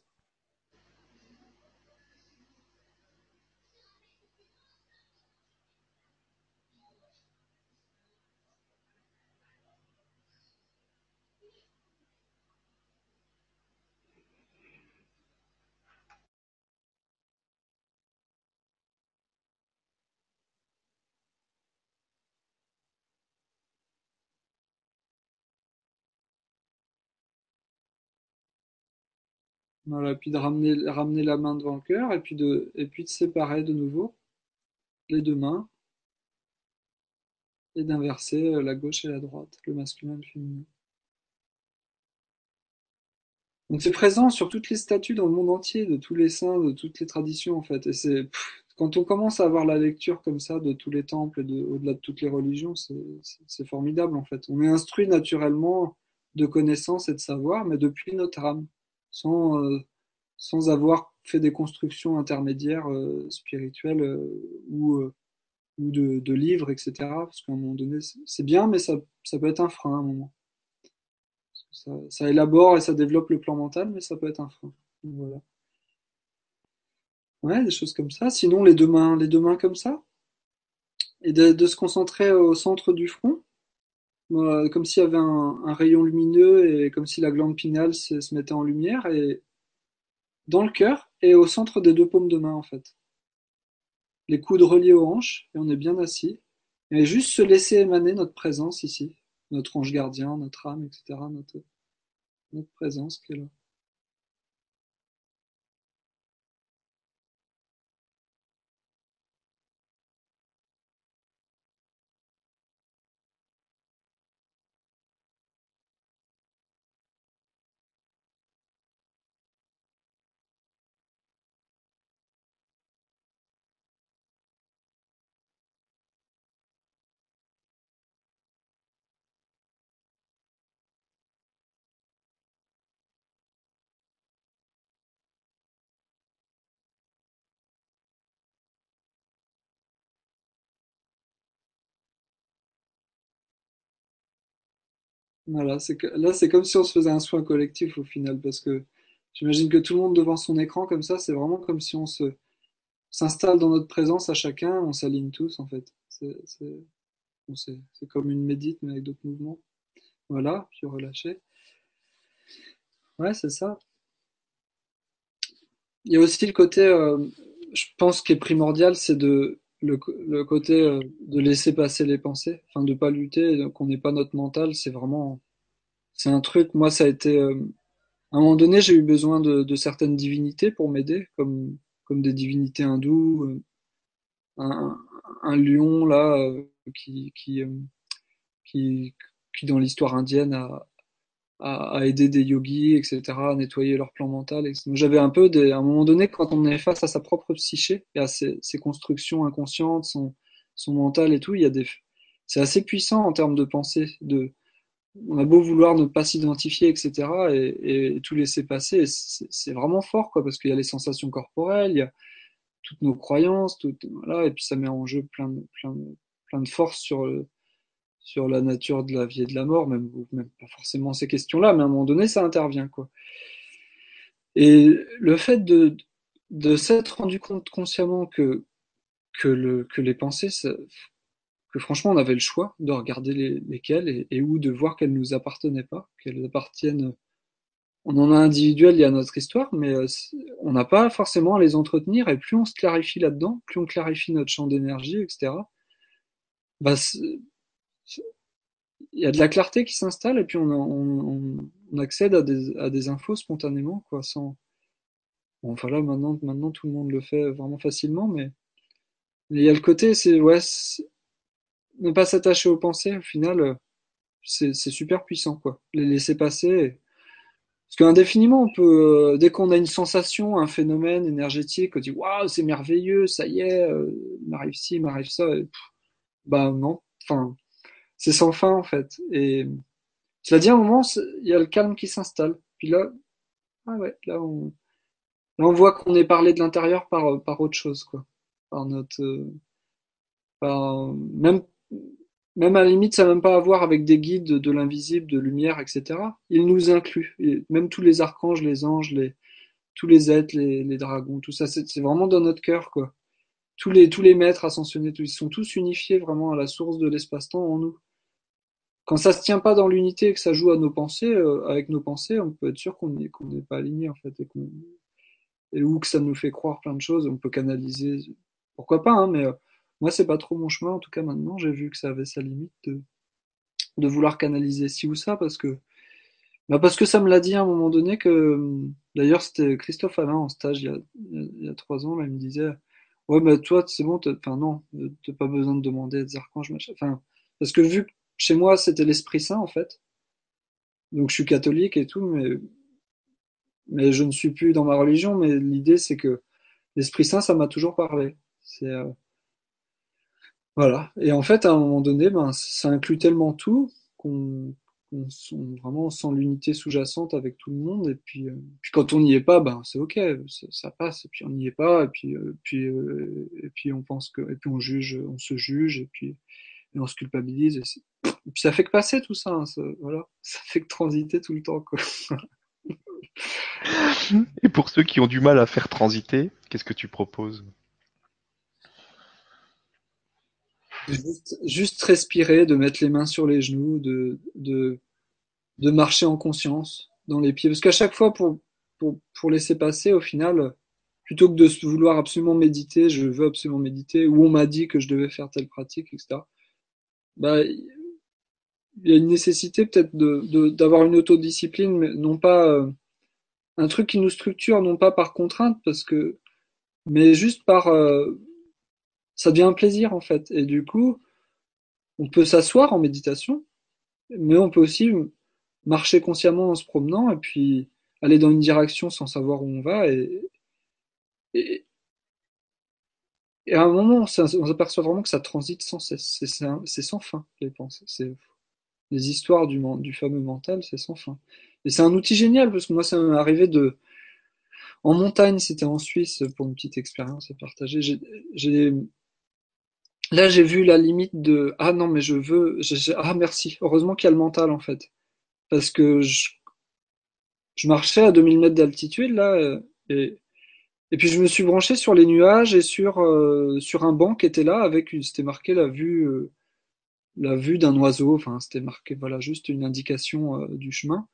Voilà, puis de ramener, la main devant le cœur, et puis de, séparer de nouveau les deux mains, et d'inverser euh, la gauche et la droite, le masculin et le féminin. Donc c'est présent sur toutes les statues dans le monde entier, de tous les saints, de toutes les traditions en fait. Et c'est quand on commence à avoir la lecture comme ça de tous les temples et de, au-delà de toutes les religions, c'est formidable en fait. On est instruit naturellement de connaissances et de savoir, mais depuis notre âme, sans, euh, sans avoir fait des constructions intermédiaires euh, spirituelles euh, ou, ou de, de livres, etc. Parce qu'à un moment donné, c'est bien, mais ça, ça peut être un frein à un moment. Ça, ça élabore et ça développe le plan mental, mais ça peut être un frein. Voilà. Ouais, des choses comme ça. Sinon, les deux mains, les deux mains comme ça. Et de, de se concentrer au centre du front, comme s'il y avait un, rayon lumineux et comme si la glande pinale se, se mettait en lumière, et dans le cœur et au centre des deux paumes de main, en fait. Les coudes reliés aux hanches, et on est bien assis. Et juste se laisser émaner notre présence ici, notre ange gardien, notre âme, etc., notre, notre présence qui est là. Voilà, là, c'est comme si on se faisait un soin collectif au final, parce que j'imagine que tout le monde devant son écran comme ça, c'est vraiment comme si on se s'installe dans notre présence à chacun, on s'aligne tous en fait. C'est comme une médite, mais avec d'autres mouvements. Voilà, puis relâcher. Ouais, c'est ça. Il y a aussi le côté, euh, je pense, qui est primordial, c'est de le, le côté euh, de laisser passer les pensées, enfin de pas lutter, qu'on n'ait pas notre mental, c'est vraiment, c'est un truc. Moi, ça a été, euh, à un moment donné, j'ai eu besoin de, de certaines divinités pour m'aider, comme comme des divinités hindoues, euh, un, un lion là euh, qui qui, qui qui dans l'histoire indienne a à, aider des yogis, etc., à nettoyer leur plan mental. J'avais un peu, à un moment donné, quand on est face à sa propre psyché et à ses, constructions inconscientes, son, mental et tout, il y a des, c'est assez puissant en termes de pensée. De, on a beau vouloir ne pas s'identifier, etc., et, tout laisser passer, c'est, vraiment fort, quoi, parce qu'il y a les sensations corporelles, il y a toutes nos croyances, tout, voilà, et puis ça met en jeu plein plein plein de force sur le, sur la nature de la vie et de la mort, même, même pas forcément ces questions-là, mais à un moment donné, ça intervient, quoi. Et le fait de, de s'être rendu compte consciemment que, que, le, que les pensées, que franchement, on avait le choix de regarder les, lesquelles et, et ou de voir qu'elles nous appartenaient pas, qu'elles appartiennent. On en a individuel, il y a notre histoire, mais on n'a pas forcément à les entretenir. Et plus on se clarifie là-dedans, plus on clarifie notre champ d'énergie, etc. Bah, il y a de la clarté qui s'installe et puis on, accède à des, infos spontanément, quoi, sans. Enfin là, maintenant, maintenant, tout le monde le fait vraiment facilement, mais, il y a le côté, c'est ouais, ne pas s'attacher aux pensées, au final, c'est super puissant, quoi. Les laisser passer. Parce qu'indéfiniment, on peut, dès qu'on a une sensation, un phénomène énergétique, on dit waouh, c'est merveilleux, ça y est, il m'arrive ci, il m'arrive ça. Et, bah non, enfin, c'est sans fin en fait. Et cela dit, à un moment, il y a le calme qui s'installe. Puis là, ah ouais, là on, là on voit qu'on est parlé de l'intérieur par, par autre chose, quoi. Par notre, euh, par, même, même à la limite, ça n'a même pas à voir avec des guides de, l'invisible, de lumière, etc. Il nous inclut. Et même tous les archanges, les anges, les, tous les êtres, les, les dragons, tout ça, c'est vraiment dans notre cœur, quoi. Tous les, tous les maîtres ascensionnés, ils sont tous unifiés vraiment à la source de l'espace-temps en nous quand ça se tient pas dans l'unité et que ça joue à nos pensées, euh, avec nos pensées, on peut être sûr qu'on n'est pas aligné en fait et, ou que ça nous fait croire plein de choses. On peut canaliser, pourquoi pas, hein, mais euh, moi c'est pas trop mon chemin. En tout cas maintenant, j'ai vu que ça avait sa limite de, vouloir canaliser ci ou ça parce que bah parce que ça me l'a dit à un moment donné que d'ailleurs c'était Christophe Alain en stage il y a, trois ans là, il me disait ouais bah toi c'est bon, enfin non, t'as pas besoin de demander des archanges machin. Enfin parce que vu que chez moi, c'était l'Esprit Saint, en fait. Donc, je suis catholique et tout, mais, je ne suis plus dans ma religion. Mais l'idée, c'est que l'Esprit Saint, ça m'a toujours parlé. Euh, voilà. Et en fait, à un moment donné, ben, ça inclut tellement tout qu'on sent l'unité sous-jacente avec tout le monde. Et puis, euh, puis quand on n'y est pas, ben c'est ok, ça, passe. Et puis on n'y est pas. Et puis, euh, puis, et puis on pense que, et puis on juge, on se juge. Et puis, et on se culpabilise. Et et puis ça fait que passer tout ça, hein, ça, voilà. Ça fait que transiter tout le temps, quoi. Et pour ceux qui ont du mal à faire transiter, qu'est-ce que tu proposes? Juste, juste, respirer, de mettre les mains sur les genoux, de, de, de marcher en conscience dans les pieds. Parce qu'à chaque fois, pour, pour, pour, laisser passer, au final, plutôt que de vouloir absolument méditer, je veux absolument méditer, ou on m'a dit que je devais faire telle pratique, etc. Bah, il y a une nécessité peut-être de, d'avoir une autodiscipline, mais non pas euh, un truc qui nous structure, non pas par contrainte, parce que, mais juste par, euh, ça devient un plaisir en fait. Et du coup, on peut s'asseoir en méditation, mais on peut aussi marcher consciemment en se promenant et puis aller dans une direction sans savoir où on va et, et à un moment, on s'aperçoit vraiment que ça transite sans cesse. C'est sans fin, les pensées. Les histoires du, fameux mental, c'est sans fin. Et c'est un outil génial parce que moi, ça m'est arrivé de. En montagne, c'était en Suisse pour une petite expérience à partager. J'ai, là, j'ai vu la limite de ah non, mais je veux. Ah merci. Heureusement qu'il y a le mental en fait, parce que je, je marchais à 2000 mètres d'altitude là et et puis je me suis branché sur les nuages et sur euh, sur un banc qui était là avec c'était marqué la vue euh, la vue d'un oiseau, enfin c'était marqué voilà juste une indication euh, du chemin.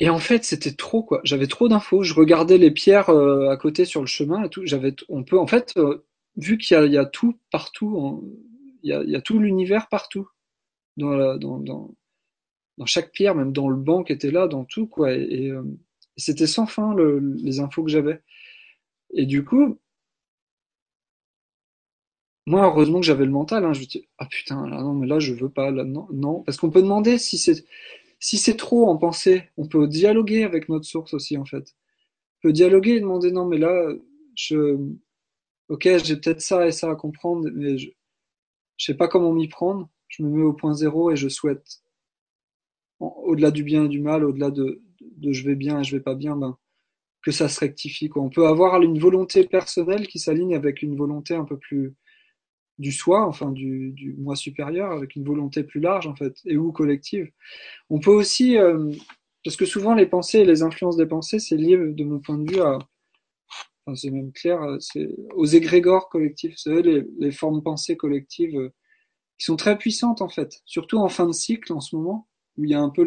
Et en fait, c'était trop quoi. J'avais trop d'infos. Je regardais les pierres euh, à côté sur le chemin et tout. J'avais, on peut en fait, euh, vu qu'il y y a tout partout, il, y a, il y a tout l'univers partout dans, la, dans, dans, dans, chaque pierre, même dans le banc qui était là, dans tout quoi. Et c'était sans fin le, les infos que j'avais. Et du coup, moi, heureusement que j'avais le mental. Hein, je me dis, ah putain, là, non, mais là, je veux pas. Non. Parce qu'on peut demander si c'est si c'est trop en pensée. On peut dialoguer avec notre source aussi, en fait. On peut dialoguer et demander, non, mais là, je, ok, j'ai peut-être ça et ça à comprendre, mais je, je sais pas comment m'y prendre. Je me mets au point zéro et je souhaite, au-delà du bien et du mal, au-delà de, de je vais bien et je vais pas bien, ben, que ça se rectifie. Quoi. On peut avoir une volonté personnelle qui s'aligne avec une volonté un peu plus du soi, enfin du, du, moi supérieur, avec une volonté plus large en fait, et ou collective. On peut aussi, euh, parce que souvent les pensées et les influences des pensées, c'est lié de mon point de vue à, enfin, c'est même clair, c'est aux égrégores collectifs, savez, les, les formes pensées collectives euh, qui sont très puissantes en fait, surtout en fin de cycle en ce moment, où il y a un peu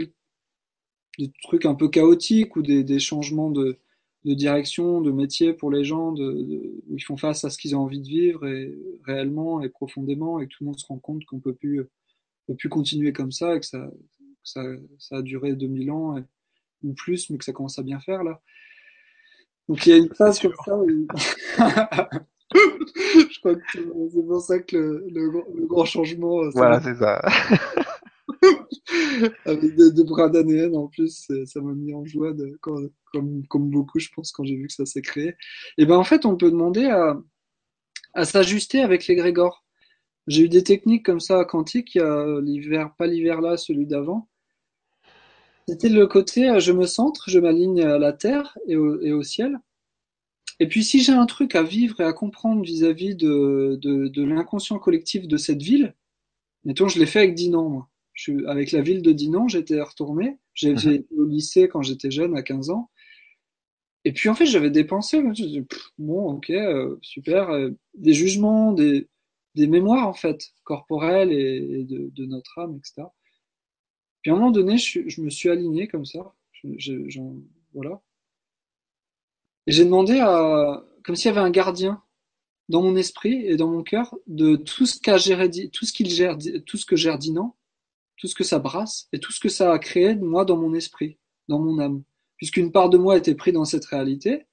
des trucs un peu chaotiques ou des, des changements de, de direction, de métier pour les gens, de, de, où ils font face à ce qu'ils ont envie de vivre et réellement et profondément, et que tout le monde se rend compte qu'on peut plus, peut plus continuer comme ça et que ça, ça, ça a duré 2000 ans et, ou plus, mais que ça commence à bien faire là. Donc il y a une phase comme ça où... Je crois que c'est pour ça que le, le, le grand changement. Voilà, c'est ça. avec des, des bras d'ADN en plus, ça m'a mis en joie, de, comme, comme beaucoup, je pense, quand j'ai vu que ça s'est créé. Et ben en fait, on peut demander à, à s'ajuster avec l'égrégore. J'ai eu des techniques comme ça y a l'hiver, pas l'hiver là, celui d'avant. C'était le côté, euh, je me centre, je m'aligne à la terre et au, et au ciel. Et puis si j'ai un truc à vivre et à comprendre vis-à-vis de, de, de l'inconscient collectif de cette ville, mettons, je l'ai fait avec Dinan, moi. Je avec la ville de Dinan, j'étais retourné. J'ai Mhm. été au lycée quand j'étais jeune, à 15 ans. Et puis en fait, j'avais Pff, bon, ok, euh, super, euh, des jugements, des, des mémoires en fait, corporelles et, et de, de notre âme, etc. Puis à un moment donné, je, me suis aligné comme ça, je, je- j'en- voilà. Et j'ai demandé à, comme s'il y avait un gardien dans mon esprit et dans mon cœur de tout ce qu'a géré, Di- tout ce qu'il gère, tout ce que gère Dinan, tout ce que ça brasse et tout ce que ça a créé de moi dans mon esprit, dans mon âme. Puisqu'une part de moi était prise dans cette réalité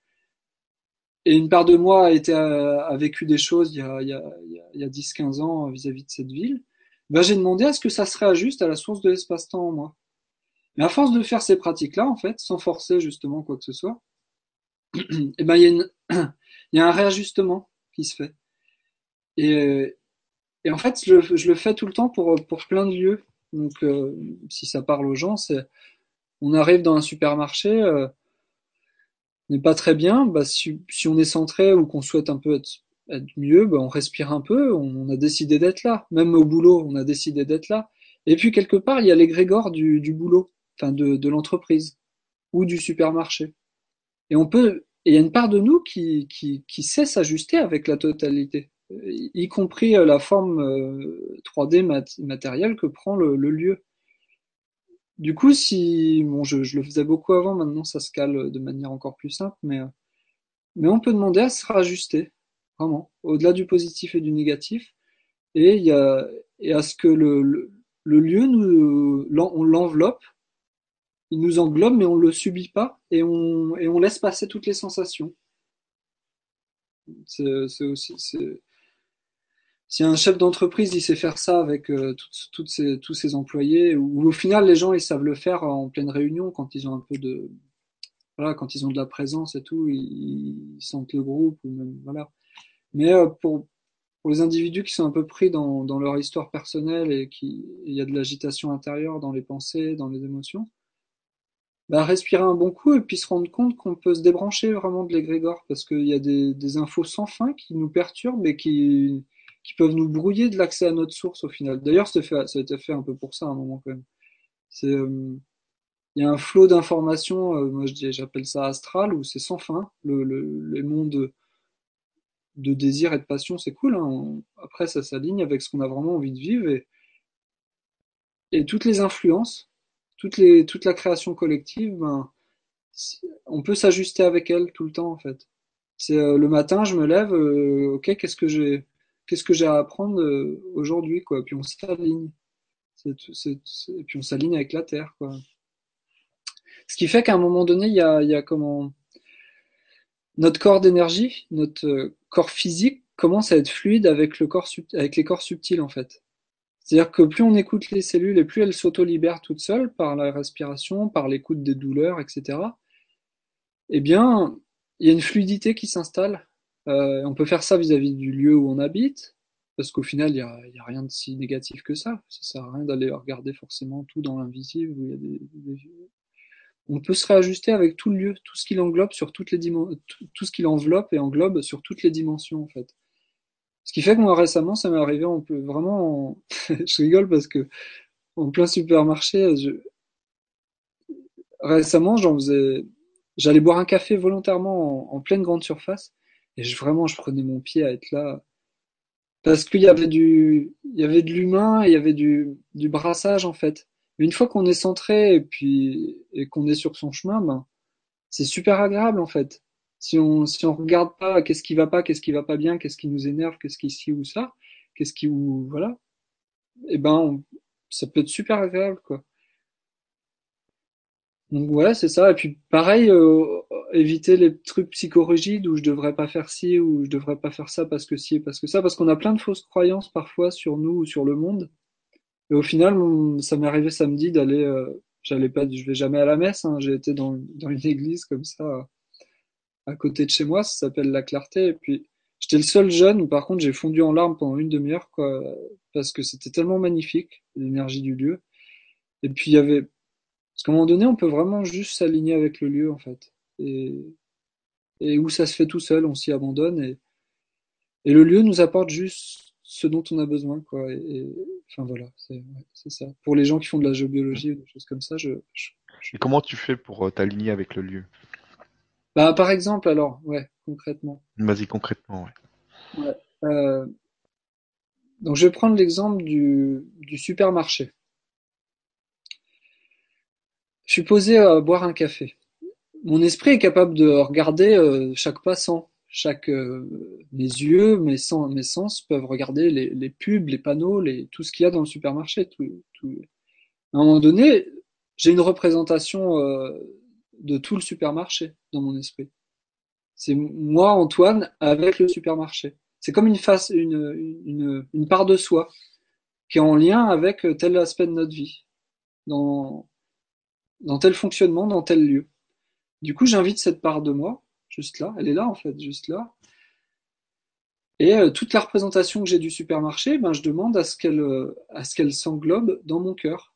et une part de moi a, été, a, a vécu des choses il y a, il y a, il y a, il y a 10-15 ans vis-à-vis de cette ville, ben j'ai demandé à ce que ça se réajuste à la source de l'espace-temps en moi. Mais à force de faire ces pratiques-là, en fait, sans forcer justement quoi que ce soit, et ben il y y a un réajustement qui se fait. Et, et en fait, je je le fais tout le temps pour, pour plein de lieux. Donc, euh, si ça parle aux gens, c'est on arrive dans un supermarché, euh, on n'est pas très bien, bah, si, on est centré ou qu'on souhaite un peu être, mieux, bah, on respire un peu, on, a décidé d'être là. Même au boulot, on a décidé d'être là. Et puis quelque part, il y a l'égrégore du, du boulot, enfin de, de l'entreprise ou du supermarché. Et on peut, et il y a une part de nous qui, qui, qui sait s'ajuster avec la totalité, y compris la forme euh, 3D mat matérielle que prend le, lieu. Du coup, si bon, je, le faisais beaucoup avant, maintenant ça se cale de manière encore plus simple, mais mais on peut demander à se rajuster, vraiment, au-delà du positif et du négatif, et y a à ce que le, lieu nous on l'enveloppe, il nous englobe, mais on le subit pas, et on et on laisse passer toutes les sensations. C'est aussi si un chef d'entreprise il sait faire ça avec euh, toutes, toutes ses, tous ses employés, ou au final les gens ils savent le faire en pleine réunion quand ils ont un peu de voilà quand ils ont de la présence et tout, ils, ils sentent le groupe ou même voilà. Mais euh, pour pour les individus qui sont un peu pris dans, dans leur histoire personnelle et qui il y a de l'agitation intérieure dans les pensées, dans les émotions, bah, respirer un bon coup et puis se rendre compte qu'on peut se débrancher vraiment de l'égrégore parce qu'il y a des, des infos sans fin qui nous perturbent et qui qui peuvent nous brouiller de l'accès à notre source au final. D'ailleurs, ça a été fait un peu pour ça à un moment quand même. Euh, il y a un flot d'informations, euh, moi j'appelle ça astral, où c'est sans fin. Le, le, les mondes de, de désir et de passion, c'est cool. Hein. Après, ça s'aligne avec ce qu'on a vraiment envie de vivre et, et toutes les influences, toutes les, toute la création collective, ben, on peut s'ajuster avec elle tout le temps en fait. C'est euh, le matin, je me lève, euh, ok, qu'est-ce que j'ai qu'est-ce que j'ai à apprendre euh, aujourd'hui quoi. Puis on s'aligne. Et puis on s'aligne avec la terre quoi. Ce qui fait qu'à un moment donné il y a, y a comment notre corps d'énergie notre corps physique commence à être fluide avec le corps avec les corps subtils en fait. C'est-à-dire que plus on écoute les cellules et plus elles s'auto-libèrent toutes seules par la respiration par l'écoute des douleurs etc eh bien il y a une fluidité qui s'installe euh, on peut faire ça vis-à-vis -vis du lieu où on habite, parce qu'au final, il n'y a, rien de si négatif que ça. Ça sert à rien d'aller regarder forcément tout dans l'invisible. Des, des... On peut se réajuster avec tout le lieu, tout ce qu'il englobe sur toutes les dimensions, tout, tout, ce qu'il enveloppe et englobe sur toutes les dimensions en fait. Ce qui fait que moi récemment, ça m'est arrivé, on peut vraiment, en... je rigole parce que en plein supermarché, je... récemment, j'en faisais, j'allais boire un café volontairement en, en pleine grande surface et je, vraiment, je prenais mon pied à être là. Parce qu'il y avait du, il y avait de l'humain, il y avait du, du brassage, en fait. Mais une fois qu'on est centré et puis, et qu'on est sur son chemin, ben, c'est super agréable, en fait. Si on, si on regarde pas qu'est-ce qui va pas, qu'est-ce qui va pas bien, qu'est-ce qui nous énerve, qu'est-ce qui ci ou ça, qu'est-ce qui ou, voilà. Et ben, on, ça peut être super agréable, quoi. Donc voilà, c'est ça. Et puis pareil, euh, éviter les trucs psychorigides où je devrais pas faire ci ou je devrais pas faire ça parce que ci et parce que ça, parce qu'on a plein de fausses croyances parfois sur nous ou sur le monde. Et au final, ça m'est arrivé samedi d'aller, euh, j'allais pas, je vais jamais à la messe. Hein, J'ai été dans, dans une église comme ça à côté de chez moi, ça s'appelle la Clarté. Et puis J'étais le seul jeune par contre j'ai fondu en larmes pendant une demi-heure quoi, parce que c'était tellement magnifique l'énergie du lieu. Et puis il y avait, parce qu'à un moment donné on peut vraiment juste s'aligner avec le lieu en fait. Et, et où ça se fait tout seul, on s'y abandonne et, et le lieu nous apporte juste ce dont on a besoin quoi. Et, enfin voilà, c'est ça. Pour les gens qui font de la géobiologie ou des choses comme ça, je, je, Et comment tu fais pour euh, t'aligner avec le lieu? Bah par exemple alors, ouais, concrètement. Vas-y concrètement, ouais. Ouais. Euh, donc je vais prendre l'exemple du, du supermarché. Je suis posé à boire un café. Mon esprit est capable de regarder euh, chaque passant, chaque euh, mes yeux, mes sens, mes sens peuvent regarder les, les pubs, les panneaux, les, tout ce qu'il y a dans le supermarché. Tout, tout. À un moment donné, j'ai une représentation euh, de tout le supermarché dans mon esprit. C'est moi, Antoine, avec le supermarché. C'est comme une face, une, une, une part de soi qui est en lien avec tel aspect de notre vie, dans, dans tel fonctionnement, dans tel lieu. Du coup, j'invite cette part de moi, juste là, elle est là en fait, juste là. Et euh, toute la représentation que j'ai du supermarché, ben, je demande à ce qu'elle euh, qu'elle s'englobe dans mon cœur.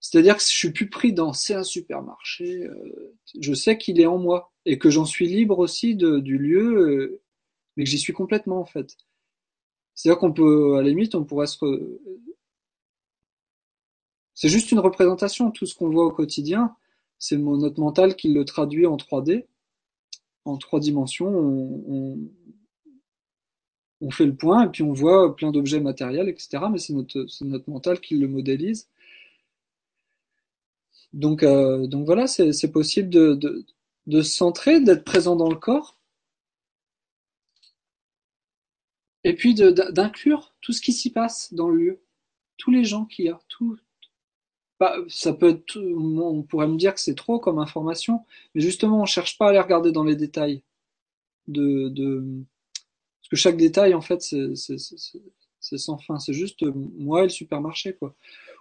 C'est-à-dire que je suis plus pris dans c'est un supermarché, euh, je sais qu'il est en moi et que j'en suis libre aussi du lieu, euh, mais que j'y suis complètement en fait. C'est-à-dire qu'on peut, à la limite, on pourrait se. C'est juste une représentation. Tout ce qu'on voit au quotidien, c'est notre mental qui le traduit en 3D, en trois dimensions. On, fait le point et puis on voit plein d'objets matériels, etc. Mais c'est notre, c'est notre mental qui le modélise. Donc, euh, donc voilà, c'est possible de, de, de se centrer, d'être présent dans le corps, et puis d'inclure tout ce qui s'y passe dans le lieu, tous les gens qu'il y a, tout. Bah, ça peut être, on pourrait me dire que c'est trop comme information, mais justement, on cherche pas à aller regarder dans les détails. De, de... Parce que chaque détail, en fait, c'est sans fin. C'est juste moi et le supermarché, quoi.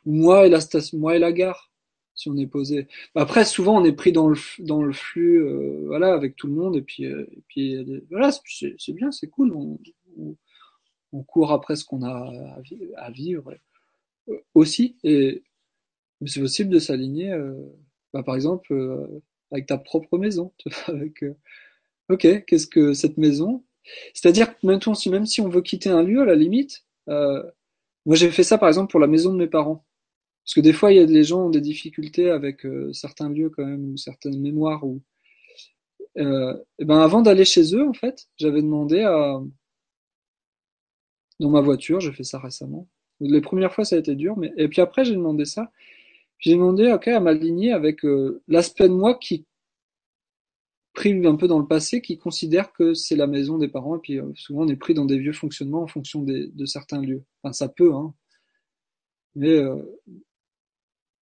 Ou moi et la station, moi et la gare si on est posé. Après, souvent, on est pris dans le, dans le flux, euh, voilà, avec tout le monde, et puis, euh, et puis voilà, c'est bien, c'est cool. On, on, court après ce qu'on a à, à, vivre aussi, et c'est possible de s'aligner, euh, bah, par exemple, euh, avec ta propre maison. euh, ok, qu'est-ce que cette maison? C'est-à-dire que même, même si on veut quitter un lieu, à la limite, moi j'ai fait ça par exemple pour la maison de mes parents. Parce que des fois, il y a des gens ont des difficultés avec certains lieux quand même, ou certaines mémoires. Ou, et ben avant d'aller chez eux, en fait, j'avais demandé à... Dans ma voiture, j'ai fait ça récemment. Les premières fois, ça a été dur, mais... Et puis après, j'ai demandé ça. J'ai demandé ok, à m'aligner avec euh, l'aspect de moi qui pris un peu dans le passé, qui considère que c'est la maison des parents, et puis euh, souvent on est pris dans des vieux fonctionnements en fonction des, de certains lieux. Enfin, ça peut, hein. Mais euh,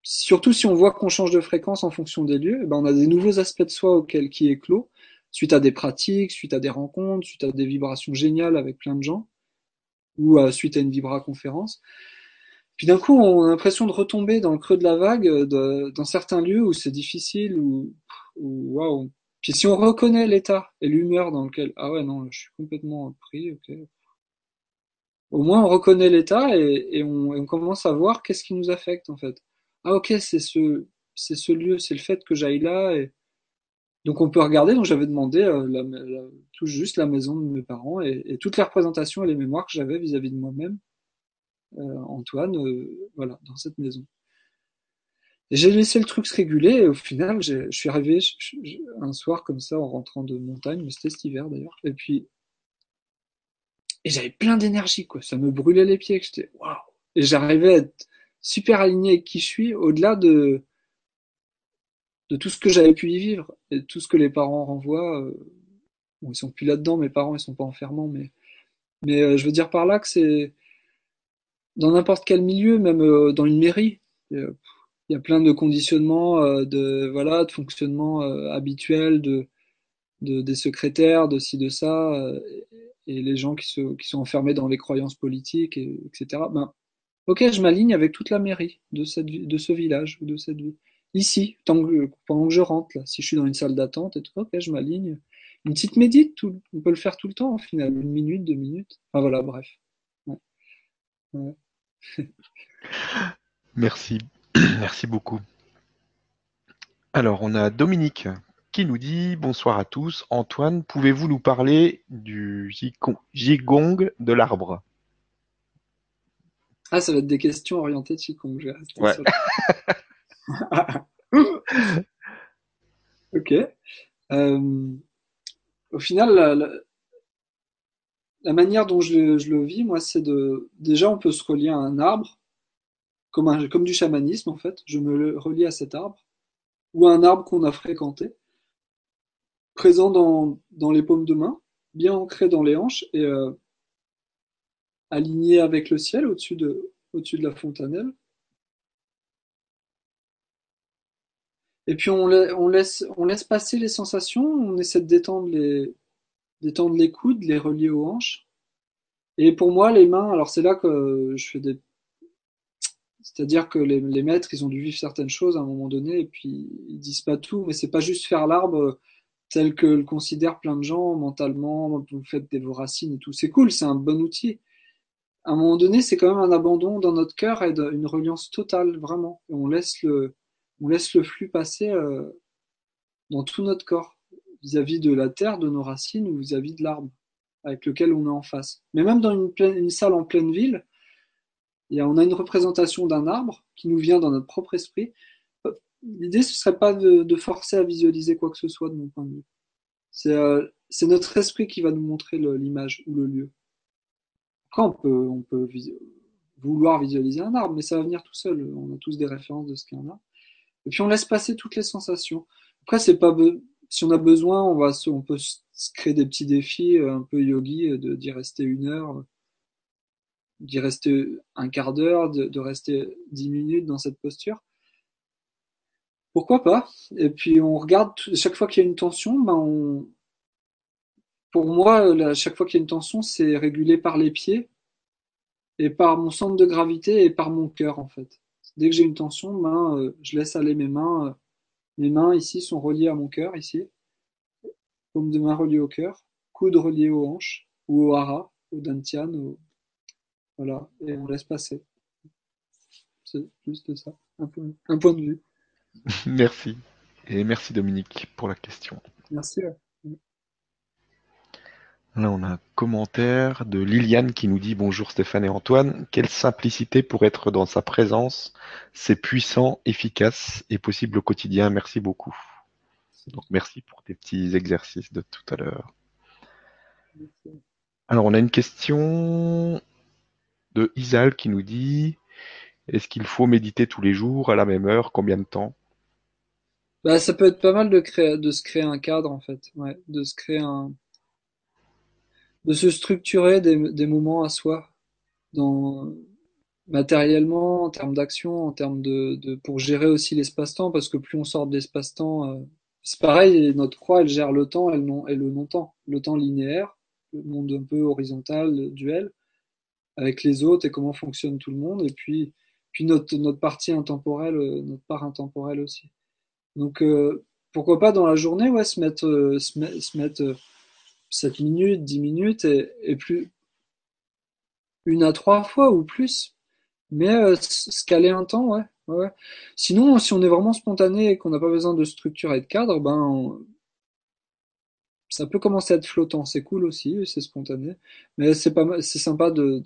surtout si on voit qu'on change de fréquence en fonction des lieux, eh ben on a des nouveaux aspects de soi auxquels qui éclos, suite à des pratiques, suite à des rencontres, suite à des vibrations géniales avec plein de gens, ou euh, suite à une vibra conférence. Puis d'un coup, on a l'impression de retomber dans le creux de la vague, euh, de, dans certains lieux où c'est difficile, ou waouh. Wow. Puis si on reconnaît l'état et l'humeur dans lequel, ah ouais non, je suis complètement pris, ok. Au moins on reconnaît l'état et, et, on, et on commence à voir qu'est-ce qui nous affecte en fait ah ok, c'est ce, c'est ce lieu, c'est le fait que j'aille là. Et... Donc on peut regarder, donc j'avais demandé euh, la, la, tout juste la maison de mes parents et, et toutes les représentations et les mémoires que j'avais vis-à-vis de moi-même, Antoine, euh, voilà, dans cette maison. J'ai laissé le truc se réguler et au final, je suis arrivé un soir comme ça en rentrant de montagne, mais c'était cet hiver d'ailleurs, et puis et j'avais plein d'énergie quoi, ça me brûlait les pieds, j'étais waouh, et j'arrivais à être super aligné avec qui je suis, au-delà de, de tout ce que j'avais pu y vivre et tout ce que les parents renvoient. Euh, bon, ils sont plus là-dedans, mes parents, ils sont pas enfermants, mais, mais euh, je veux dire par là que c'est dans n'importe quel milieu, même euh, dans une mairie, il y a plein de conditionnements, euh, de voilà, de fonctionnement euh, habituel, de, de, des secrétaires, de ci, de ça, et les gens qui, se, qui sont enfermés dans les croyances politiques, et, etc. Ben, Ok, je m'aligne avec toute la mairie de, cette, de ce village ou de cette ville. Ici, tant que, pendant que je rentre, là, si je suis dans une salle d'attente, et tout, ok, je m'aligne. une petite médite, tout, on peut le faire tout le temps, au final, une minute, deux minutes. Enfin voilà, bref. Ouais. Ouais. Merci, merci beaucoup. Alors, on a Dominique qui nous dit bonsoir à tous. Antoine, pouvez-vous nous parler du gigong de l'arbre? Ah, ça va être des questions orientées de Qigong. Je vais rester Ouais. sur- ok. Euh, au final, la, la- la manière dont je, le- vis, moi, c'est de. Déjà, on peut se relier à un arbre, comme, du chamanisme, en fait. Je me relie à cet arbre, ou à un arbre qu'on a fréquenté, présent dans, les paumes de main, bien ancré dans les hanches et euh, aligné avec le ciel au-dessus de, la fontanelle. Et puis on laisse, on laisse passer les sensations, on essaie de détendre les, détendre les coudes, les relier aux hanches. Et pour moi, les mains, alors c'est là que je fais des. C'est-à-dire que les, maîtres, ils ont dû vivre certaines choses à un moment donné, et puis ils disent pas tout, mais c'est pas juste faire l'arbre tel que le considèrent plein de gens mentalement, vous faites des vos racines et tout. C'est cool, c'est un bon outil. À un moment donné, c'est quand même un abandon dans notre cœur et une reliance totale, vraiment. On laisse le, on laisse le flux passer euh, dans tout notre corps, vis-à-vis de la terre, de nos racines ou vis-à-vis de l'arbre avec lequel on est en face. Mais même dans une, salle en pleine ville, on a une représentation d'un arbre qui nous vient dans notre propre esprit. L'idée, ce serait pas de, forcer à visualiser quoi que ce soit de mon point de vue. C'est euh, notre esprit qui va nous montrer l'image ou le lieu. Après, on peut, vouloir visualiser un arbre, mais ça va venir tout seul. On a tous des références de ce qu'est un arbre. Et puis on laisse passer toutes les sensations. Après, c'est pas si on a besoin, on va on peut se créer des petits défis euh, un peu yogi, euh, d'y rester une heure, d'y rester un quart d'heure, de, rester dix minutes dans cette posture. Pourquoi pas? Et puis on regarde chaque fois qu'il y a une tension, ben pour moi, chaque fois qu'il y a une tension, c'est régulé par les pieds et par mon centre de gravité et par mon cœur en fait. Dès que j'ai une tension, ben, euh, je laisse aller mes mains. euh, mes mains ici sont reliées à mon cœur ici, paume de main reliée au cœur, coude relié aux hanches ou au hara, au dantian, au- voilà, et on laisse passer. C'est juste ça, un, point de vue. Merci. Et merci Dominique pour la question. Merci. Là, on a un commentaire de Liliane qui nous dit Bonjour Stéphane et Antoine. Quelle simplicité pour être dans sa présence. C'est puissant, efficace et possible au quotidien. Merci beaucoup. Donc, merci pour tes petits exercices de tout à l'heure. Alors, on a une question de Isal qui nous dit Est-ce qu'il faut méditer tous les jours à la même heure? Combien de temps? Bah, ça peut être pas mal de créer, de se créer un cadre en fait, ouais, de se créer un, de se structurer des, moments à soi, dans matériellement, en termes d'action, en termes de, pour gérer aussi l'espace-temps, parce que plus on sort de l'espace-temps, euh, c'est pareil, notre croix, elle gère le temps et le non, et le non-temps, le temps linéaire, le monde un peu horizontal, duel, avec les autres et comment fonctionne tout le monde, et puis, puis notre, notre partie intemporelle, euh, notre part intemporelle aussi. Donc, euh, pourquoi pas dans la journée, ouais, se mettre, se, met- se mettre 7 minutes, 10 minutes et, plus une à trois fois ou plus. Mais euh, se caler un temps, ouais, ouais. Sinon, si on est vraiment spontané et qu'on n'a pas besoin de structure et de cadre, ben ça peut commencer à être flottant. C'est cool aussi, c'est spontané. Mais c'est pas c'est sympa de,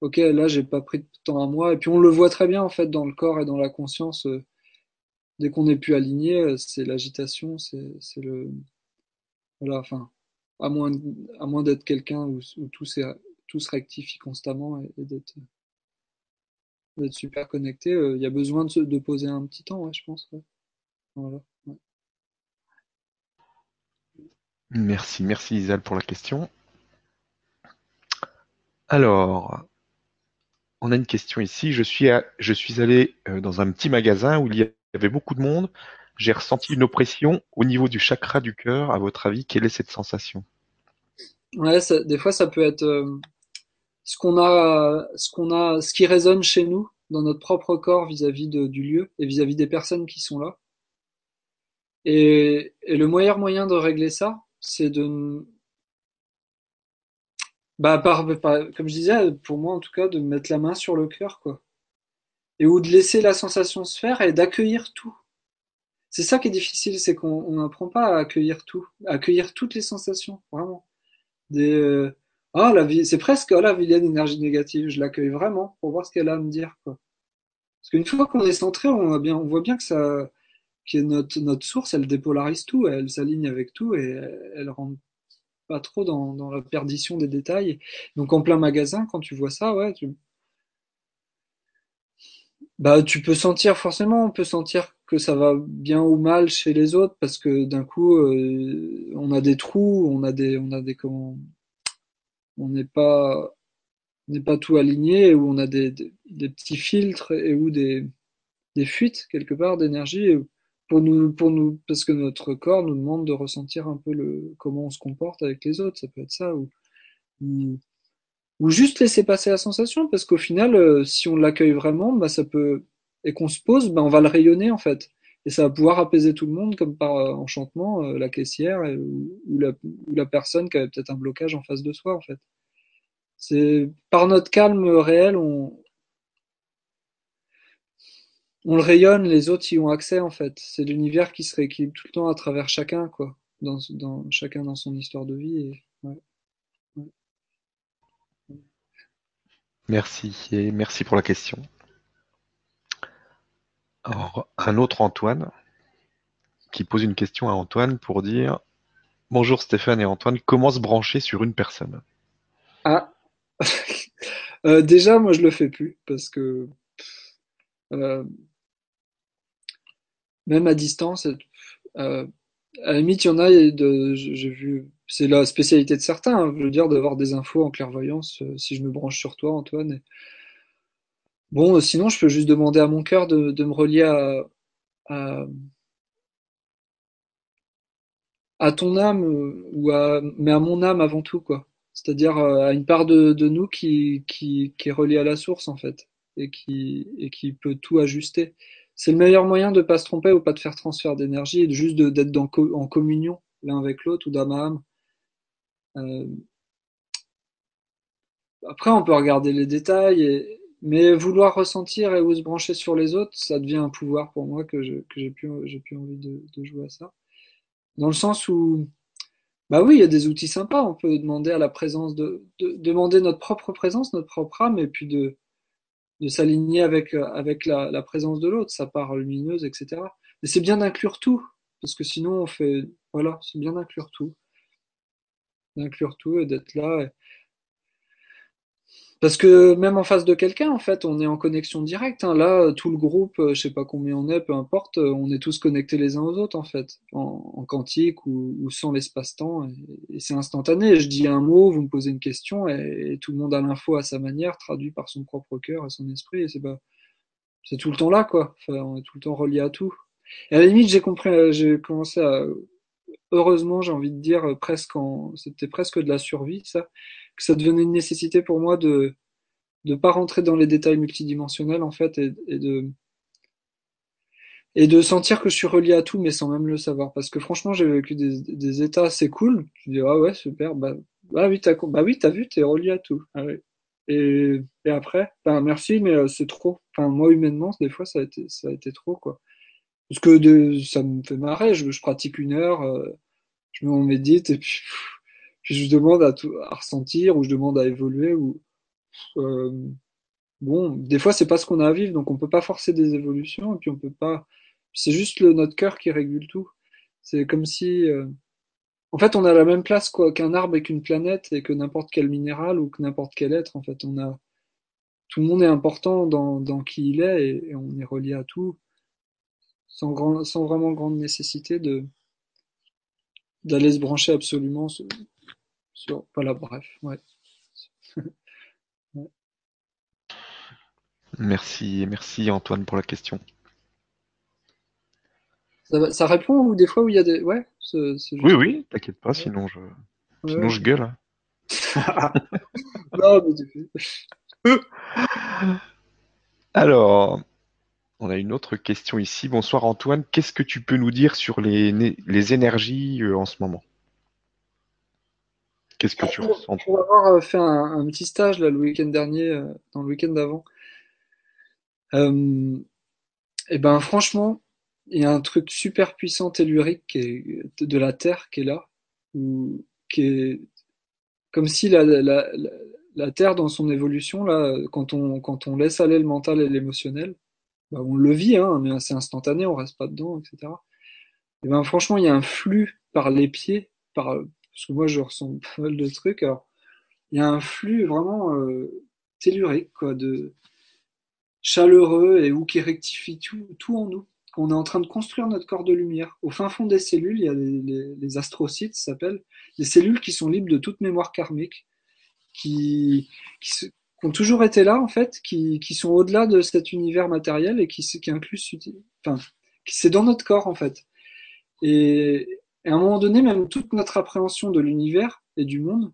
ok, là j'ai pas pris de temps à moi. Et puis on le voit très bien en fait dans le corps et dans la conscience. euh, dès qu'on est plus aligné, euh, c'est l'agitation, c'est le voilà, enfin, à moins, à moins d'être quelqu'un où, où tout, tout se rectifie constamment et, d'être d'être super connecté, euh, il y a besoin de, se- poser un petit temps, je pense. Merci, merci Isal pour la question. Alors, on a une question ici. Je suis, je suis allé euh, dans un petit magasin où il y avait beaucoup de monde. J'ai ressenti une oppression au niveau du chakra du cœur. À votre avis, quelle est cette sensation? Ouais, ça- des fois, ça peut être euh, ce qu'on a, ce qu'on a, ce qui résonne chez nous, dans notre propre corps vis-à-vis du lieu et vis-à-vis des personnes qui sont là. Et, et le meilleur moyen de régler ça, c'est de bah, par, comme je disais, pour moi en tout cas, de mettre la main sur le cœur, quoi. Et ou de laisser la sensation se faire et d'accueillir tout. C'est ça qui est difficile, c'est qu'on n'apprend pas à accueillir tout, à accueillir toutes les sensations, vraiment. Des, euh, ah, la vie, c'est presque, oh, la vilaine énergie négative, je l'accueille vraiment pour voir ce qu'elle a à me dire, quoi. Parce qu'une fois qu'on est centré, on bien, voit bien que ça, que notre, notre source, elle dépolarise tout, elle s'aligne avec tout et elle, elle rend pas trop dans, dans, la perdition des détails. Donc en plein magasin, quand tu vois ça, ouais, tu, bah, tu peux sentir forcément, on peut sentir que ça va bien ou mal chez les autres parce que d'un coup, euh, on a des trous, on a des, on a des comment, on n'est pas, n'est pas tout aligné ou on a des, des, petits filtres et ou des, des fuites quelque part d'énergie pour nous, pour nous, parce que notre corps nous demande de ressentir un peu le, comment on se comporte avec les autres. Ça peut être ça, ou, juste laisser passer la sensation, parce qu'au final, euh, si on l'accueille vraiment, bah, ça peut, et qu'on se pose, bah, on va le rayonner, en fait. Et ça va pouvoir apaiser tout le monde, comme par euh, enchantement, euh, la caissière ou, ou, la, ou personne qui avait peut-être un blocage en face de soi, en fait. C'est par notre calme réel, on, on le rayonne, les autres y ont accès en fait. C'est l'univers qui se rééquilibre tout le temps à travers chacun, quoi. Dans, chacun dans son histoire de vie ouais. Ouais. Merci et merci pour la question. Alors, un autre Antoine qui pose une question à Antoine pour dire Bonjour Stéphane et Antoine, comment se brancher sur une personne? Ah euh, Déjà, moi je le fais plus parce que euh, même à distance. Euh, à la limite, il y en a, j'ai vu, c'est la spécialité de certains, hein, je veux dire, d'avoir des infos en clairvoyance, euh, si je me branche sur toi, Antoine. Bon, euh, sinon, je peux juste demander à mon cœur de, me relier à, ton âme, à, mais à mon âme avant tout, quoi. C'est-à-dire à une part de, nous qui, est reliée à la source, en fait, et qui, peut tout ajuster c'est le meilleur moyen de pas se tromper ou pas de faire transfert d'énergie, et juste d'être en communion l'un avec l'autre ou d'âme à âme. Euh... Après, on peut regarder les détails, mais vouloir ressentir et ou se brancher sur les autres, ça devient un pouvoir pour moi que j'ai plus, envie de, jouer à ça. Dans le sens où, bah oui, il y a des outils sympas. On peut demander à la présence de, de demander notre propre présence, notre propre âme, et puis de s'aligner avec, avec la, la présence de l'autre, sa part lumineuse, etc. Mais c'est bien d'inclure tout, parce que sinon on fait, voilà, c'est bien d'inclure tout, d'inclure tout et d'être là. Parce que même en face de quelqu'un, en fait, on est en connexion directe. Hein. Là, tout le groupe, euh, je sais pas combien on est, peu importe, euh, on est tous connectés les uns aux autres, en fait, en, en quantique ou, ou sans l'espace-temps. Et, c'est instantané. Je dis un mot, vous me posez une question, et, tout le monde a l'info à sa manière, traduit par son propre cœur et son esprit. Et c'est pas, c'est tout le temps là, quoi. Enfin, on est tout le temps relié à tout. Et à la limite, j'ai compris, euh, j'ai commencé à, heureusement, j'ai envie de dire, presque en, c'était presque de la survie, ça que ça devenait une nécessité pour moi de ne pas rentrer dans les détails multidimensionnels en fait et, de et de sentir que je suis relié à tout mais sans même le savoir. Parce que franchement j'ai vécu des, des, états assez cool. Je dis ah ouais super bah, bah oui t'as bah oui t'as vu t'es relié à tout. Ah et, et après ben merci mais euh, c'est trop. Enfin moi humainement des fois ça a été ça a été trop quoi parce que ça me fait marrer je, pratique une heure euh, je me médite et puis je demande à, tout, à ressentir ou je demande à évoluer ou euh, bon des fois c'est pas ce qu'on a à vivre donc on peut pas forcer des évolutions et puis on peut pas c'est juste notre cœur qui régule tout. C'est comme si euh... en fait on a la même place qu'un arbre et qu'une planète et que n'importe quel minéral ou que n'importe quel être en fait. On a tout le monde est important dans, qui il est et on est relié à tout sans, grand, sans vraiment grande nécessité de d'aller se brancher absolument sur, sur, voilà, bref, ouais. ouais. Merci, merci Antoine pour la question. Ça, ça, répond ou des fois où il y a des. Ouais, juste... Oui, oui, t'inquiète pas, sinon je, ouais. sinon je gueule. non, mais Alors, on a une autre question ici. Bonsoir Antoine, qu'est-ce que tu peux nous dire sur les, les énergies euh, en ce moment? Qu'est-ce que tu ressens? Pour avoir fait un, petit stage là, le week-end dernier, dans le week-end d'avant, euh, et ben franchement, il y a un truc super puissant tellurique qui est de la Terre qui est là, qui est comme si la, la, la, Terre dans son évolution là, quand on quand on laisse aller le mental et l'émotionnel, bah, on le vit, hein, mais c'est instantané, on reste pas dedans, etc. Et ben franchement, il y a un flux par les pieds, par parce que moi je ressens pas mal de trucs. Alors, il y a un flux vraiment euh, tellurique, quoi, de chaleureux et où qui rectifie tout, en nous. On est en train de construire notre corps de lumière. Au fin fond des cellules, il y a les, astrocytes, ça s'appelle, des cellules qui sont libres de toute mémoire karmique, qui, qui, ont toujours été là en fait, qui, qui sont au-delà de cet univers matériel et qui, qui incluent, enfin, c'est dans notre corps en fait. Et, et, à un moment donné, même toute notre appréhension de l'univers et du monde,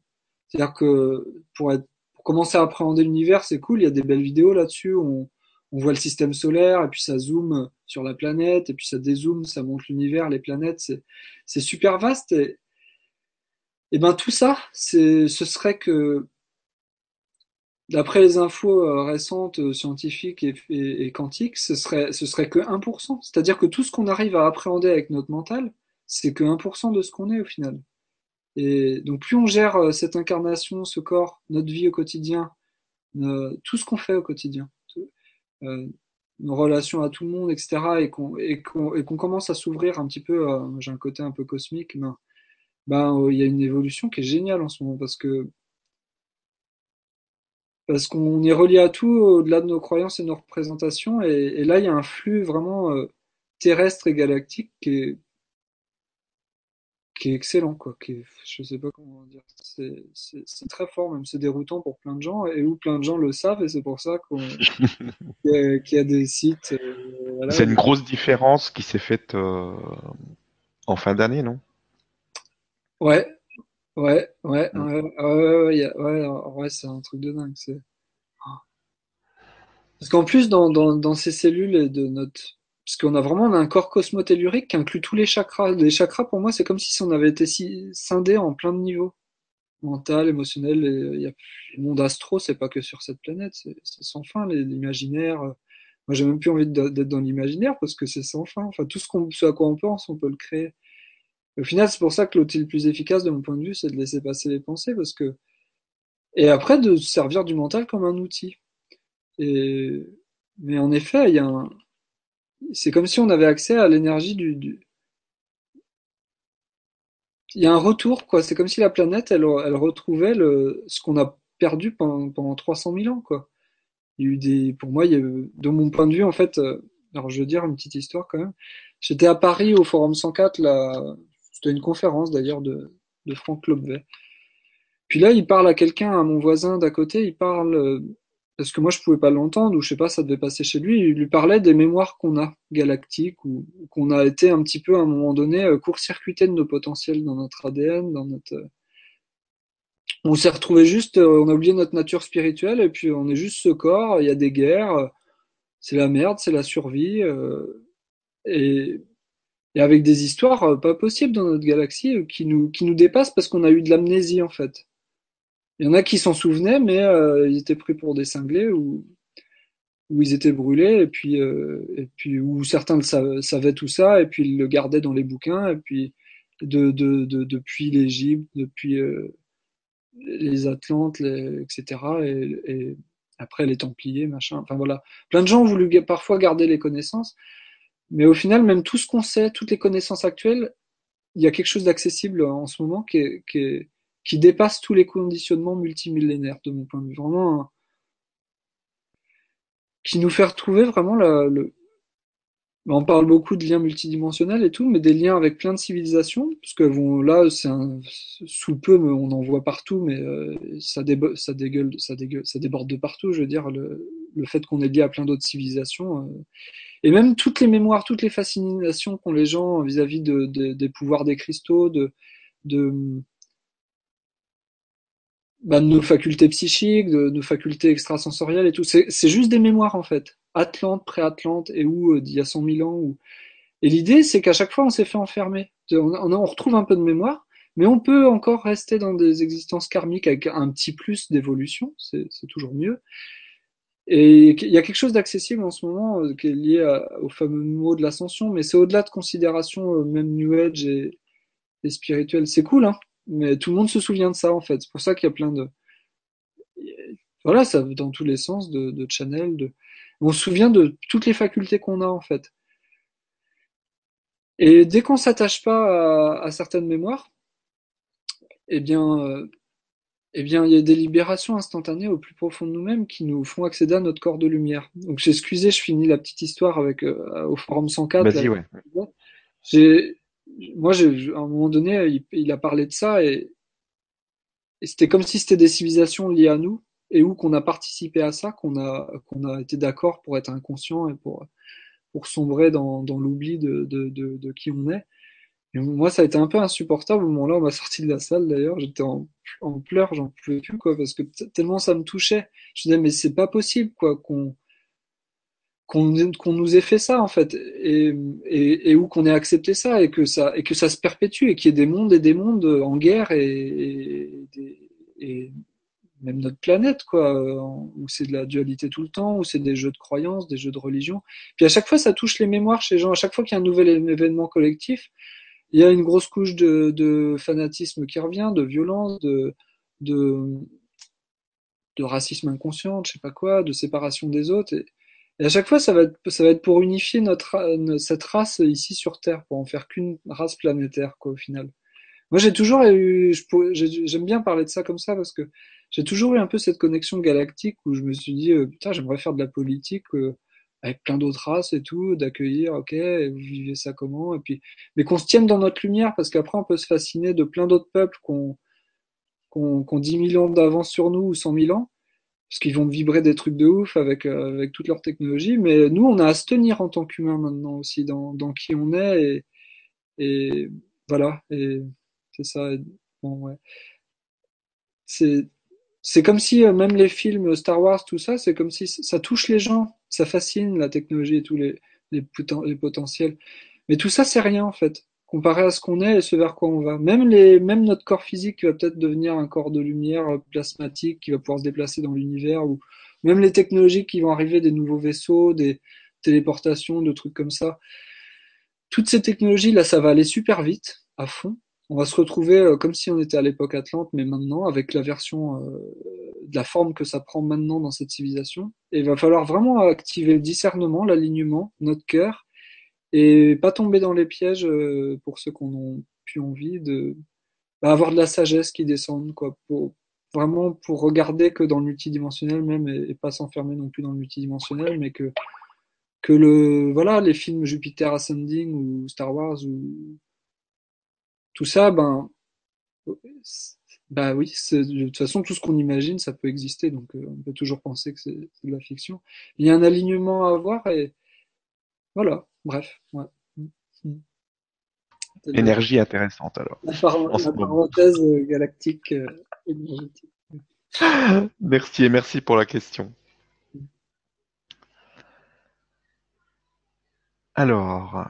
c'est-à-dire que pour, être, pour commencer à appréhender l'univers, c'est cool, il y a des belles vidéos là-dessus, on, on voit le système solaire, et puis ça zoome sur la planète, et puis ça dézoome, ça montre l'univers, les planètes, c'est super vaste. Et, et ben tout ça, ce serait que, d'après les infos euh, récentes euh, scientifiques et, quantiques, ce serait, ce serait que 1%. C'est-à-dire que tout ce qu'on arrive à appréhender avec notre mental, c'est que 1% de ce qu'on est au final. Et donc plus on gère euh, cette incarnation, ce corps, notre vie au quotidien, tout ce qu'on fait au quotidien, nos relations à tout le monde, etc., et qu'on et qu'on commence à s'ouvrir un petit peu, j'ai un côté un peu cosmique, ben, ben il y a une évolution qui est géniale en ce moment parce que parce qu'on est relié à tout au-delà de nos croyances et nos représentations, et, et là il y a un flux vraiment terrestre et galactique qui est qui est excellent, quoi. Qui est, je sais pas comment dire. C'est très fort, même c'est déroutant pour plein de gens, et où plein de gens le savent, et c'est pour ça qu'on qu'il y, a des sites. Euh, c'est une grosse différence qui s'est faite euh, en fin d'année, non? Ouais, ouais, ouais, mm. ouais, ouais, ouais, ouais, c'est un truc de dingue. Parce qu'en plus, dans, dans, dans ces cellules de notre parce qu'on a vraiment un corps cosmotellurique qui inclut tous les chakras. Les chakras, pour moi, c'est comme si on avait été scindé en plein de niveaux. Mental, émotionnel, il y a le monde astro, c'est pas que sur cette planète, c'est sans fin, l'imaginaire. Moi, j'ai même plus envie d'être dans l'imaginaire parce que c'est sans fin. Enfin, tout ce, qu'on, ce à quoi on pense, on peut le créer. Au final, c'est pour ça que l'outil le plus efficace, de mon point de vue, c'est de laisser passer les pensées parce que, et après, de servir du mental comme un outil. Et, mais en effet, il y a un, c'est comme si on avait accès à l'énergie du, Il y a un retour, quoi. C'est comme si la planète, elle, elle retrouvait le, ce qu'on a perdu pendant, pendant 300 000 ans, quoi. Il y a eu des, pour moi, il y a de mon point de vue, en fait, euh, alors je veux dire une petite histoire quand même. J'étais à Paris au Forum 104, là, c'était une conférence d'ailleurs de, de Franck Lobvet. Puis là, il parle à quelqu'un, à mon voisin d'à côté, il parle euh, parce que moi je pouvais pas l'entendre ou je sais pas ça devait passer chez lui il lui parlait des mémoires qu'on a galactiques ou qu'on a été un petit peu à un moment donné euh, court-circuité de nos potentiels dans notre ADN dans notre euh, on s'est retrouvé juste on a oublié notre nature spirituelle et puis on est juste ce corps il y a des guerres c'est la merde c'est la survie et, et avec des histoires pas possibles dans notre galaxie qui nous qui nous dépassent parce qu'on a eu de l'amnésie en fait il y en a qui s'en souvenaient, mais euh, ils étaient pris pour des cinglés ou, ou ils étaient brûlés, et puis, euh, et puis où certains savaient tout ça, et puis ils le gardaient dans les bouquins, et puis de, de, de depuis l'Égypte, depuis euh, les Atlantes, etc. Et, et, après les Templiers, machin. Enfin voilà, plein de gens ont voulu parfois garder les connaissances, mais au final, même tout ce qu'on sait, toutes les connaissances actuelles, il y a quelque chose d'accessible en ce moment qui est, qui est qui dépasse tous les conditionnements multimillénaires de mon point de vue. Vraiment, qui nous fait retrouver vraiment le. On parle beaucoup de liens multidimensionnels et tout, mais des liens avec plein de civilisations, parce que bon, là, c'est un sous peu, on en voit partout, mais euh, ça dégueule, ça déborde de partout. Je veux dire, le, le fait qu'on est lié à plein d'autres civilisations, euh, et même toutes les mémoires, toutes les fascinations qu'ont les gens vis-à-vis de, de, des pouvoirs des cristaux, bah, de nos facultés psychiques, de nos facultés extrasensorielles et tout. C'est juste des mémoires en fait. Atlante, pré-Atlante et où euh, d'il y a 100 000 ans. Et l'idée, c'est qu'à chaque fois, on s'est fait enfermer. On, retrouve un peu de mémoire, mais on peut encore rester dans des existences karmiques avec un petit plus d'évolution, c'est toujours mieux. Et il y a quelque chose d'accessible en ce moment euh, qui est lié au fameux mot de l'ascension, mais c'est au-delà de considérations euh, même New Age et, et spirituelles. C'est cool, hein, mais tout le monde se souvient de ça en fait. C'est pour ça qu'il y a plein de voilà, ça dans tous les sens de, de channel. On se souvient de toutes les facultés qu'on a en fait. Et dès qu'on s'attache pas à, certaines mémoires, eh bien, euh, eh bien, il y a des libérations instantanées au plus profond de nous-mêmes qui nous font accéder à notre corps de lumière. Donc, j'ai excusé, je finis la petite histoire avec euh, au forum 104. Vas-y, ouais. J'ai, moi, j'ai, à un moment donné, il, a parlé de ça et, et c'était comme si c'était des civilisations liées à nous et où qu'on a participé à ça, qu'on a, qu'on a été d'accord pour être inconscient et pour, pour sombrer dans, dans l'oubli de, de, de, de, qui on est. Moi, ça a été un peu insupportable au moment-là, on m'a sorti de la salle d'ailleurs, j'étais en, pleurs, j'en pouvais plus, quoi, parce que tellement ça me touchait. Je disais, mais c'est pas possible, quoi, qu'on qu'on qu'on nous ait fait ça en fait et, et, où qu'on ait accepté ça et que ça et que ça se perpétue et qu'il y ait des mondes et des mondes en guerre et, et, et même notre planète, quoi, où c'est de la dualité tout le temps, où c'est des jeux de croyances, des jeux de religion. Puis à chaque fois, ça touche les mémoires chez les gens. À chaque fois qu'il y a un nouvel événement collectif, il y a une grosse couche de, de fanatisme qui revient, de violence, de, de, de racisme inconscient, je sais pas quoi, de séparation des autres. Et, à chaque fois, ça va être, ça va être pour unifier notre, cette race ici sur Terre, pour en faire qu'une race planétaire, quoi, au final. Moi, j'ai toujours eu, j'aime bien parler de ça comme ça parce que j'ai toujours eu un peu cette connexion galactique où je me suis dit, euh, putain, j'aimerais faire de la politique euh, avec plein d'autres races et tout, d'accueillir, ok, vous vivez ça comment, et puis, mais qu'on se tienne dans notre lumière parce qu'après on peut se fasciner de plein d'autres peuples qu'on qu'on qu'on 10 000 ans d'avance sur nous ou 100 000 ans, parce qu'ils vont vibrer des trucs de ouf avec euh, avec toute leur technologie, mais nous on a à se tenir en tant qu'humain maintenant aussi dans dans qui on est et et voilà et c'est ça. Bon ouais. C'est c'est comme si euh, même les films Star Wars, tout ça, c'est comme si ça touche les gens, ça fascine la technologie et tous les, potentiels. Mais tout ça, c'est rien en fait, comparé à ce qu'on est et ce vers quoi on va. Même, les, même notre corps physique qui va peut-être devenir un corps de lumière euh, plasmatique qui va pouvoir se déplacer dans l'univers, ou même les technologies qui vont arriver, des nouveaux vaisseaux, des téléportations, de trucs comme ça. Toutes ces technologies, là, ça va aller super vite, à fond on va se retrouver euh, comme si on était à l'époque Atlante, mais maintenant avec la version euh, de la forme que ça prend maintenant dans cette civilisation. Et il va falloir vraiment activer le discernement, l'alignement, notre cœur, et pas tomber dans les pièges euh, pour ceux qu'on ont plus envie de bah, avoir de la sagesse qui descende, quoi, pour vraiment pour regarder que dans le multidimensionnel même et, pas s'enfermer non plus dans le multidimensionnel, mais que que le voilà les films Jupiter Ascending ou Star Wars ou tout ça, ben, bah oui, de toute façon, tout ce qu'on imagine, ça peut exister, donc euh, on peut toujours penser que c'est de la fiction. Il y a un alignement à avoir et voilà, bref. Ouais. Mm, mm. Énergie intéressante alors. La, parenthèse euh, galactique euh, énergétique. Merci et merci pour la question. Alors,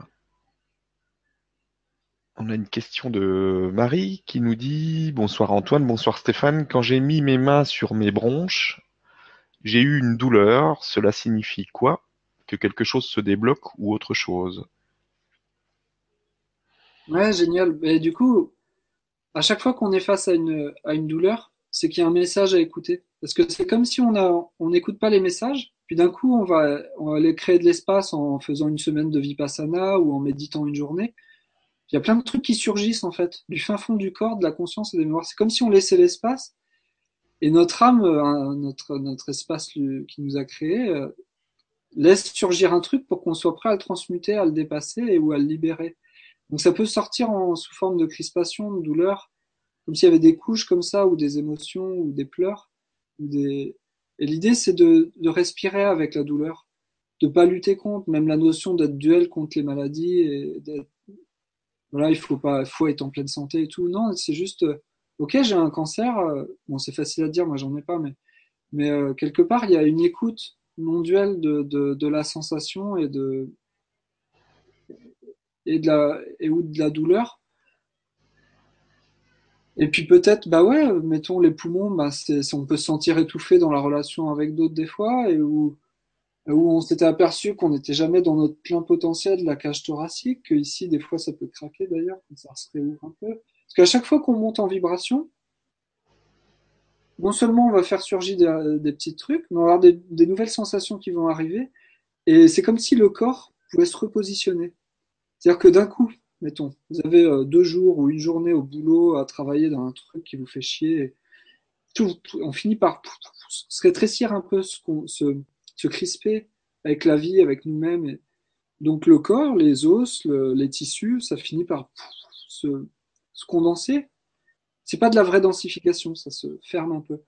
on a une question de Marie qui nous dit Bonsoir Antoine, bonsoir Stéphane. Quand j'ai mis mes mains sur mes bronches, j'ai eu une douleur. Cela signifie quoi? Que quelque chose se débloque ou autre chose? Ouais, génial. Du coup, à chaque fois qu'on est face à une, douleur, c'est qu'il y a un message à écouter. Parce que c'est comme si on n'écoute pas les messages, puis d'un coup, on va aller créer de l'espace en faisant une semaine de vipassana ou en méditant une journée. Il y a plein de trucs qui surgissent en fait, du fin fond du corps, de la conscience et des mémoires. C'est comme si on laissait l'espace et notre âme, euh, notre, notre espace qui nous a créé, euh, laisse surgir un truc pour qu'on soit prêt à le transmuter, à le dépasser ou à le libérer. Donc ça peut sortir en, sous forme de crispation, de douleur, comme s'il y avait des couches comme ça, ou des émotions, ou des pleurs. Ou des... Et l'idée, c'est de, de respirer avec la douleur, de pas lutter contre, même la notion d'être duel contre les maladies et d'être voilà, il faut pas, être en pleine santé et tout. Non, c'est juste, euh, ok, j'ai un cancer. Euh, bon, c'est facile à dire, moi j'en ai pas, mais, euh, quelque part, il y a une écoute non duelle de, la sensation et de et la ou de la douleur Et puis peut-être, bah ouais, mettons les poumons, bah c'est, on peut se sentir étouffé dans la relation avec d'autres des fois, et où, où on s'était aperçu qu'on n'était jamais dans notre plein potentiel de la cage thoracique, que ici des fois ça peut craquer d'ailleurs, ça se réouvre un peu. Parce qu'à chaque fois qu'on monte en vibration, non seulement on va faire surgir des, petits trucs, mais on va avoir des, nouvelles sensations qui vont arriver, et c'est comme si le corps pouvait se repositionner. C'est-à-dire que d'un coup, mettons, vous avez euh, deux jours ou une journée au boulot à travailler dans un truc qui vous fait chier, tout, on finit par se rétrécir un peu, se, se, se crisper avec la vie, avec nous-mêmes. Donc le corps, les os, le, les tissus, ça finit par se, se condenser. C'est pas de la vraie densification, ça se ferme un peu.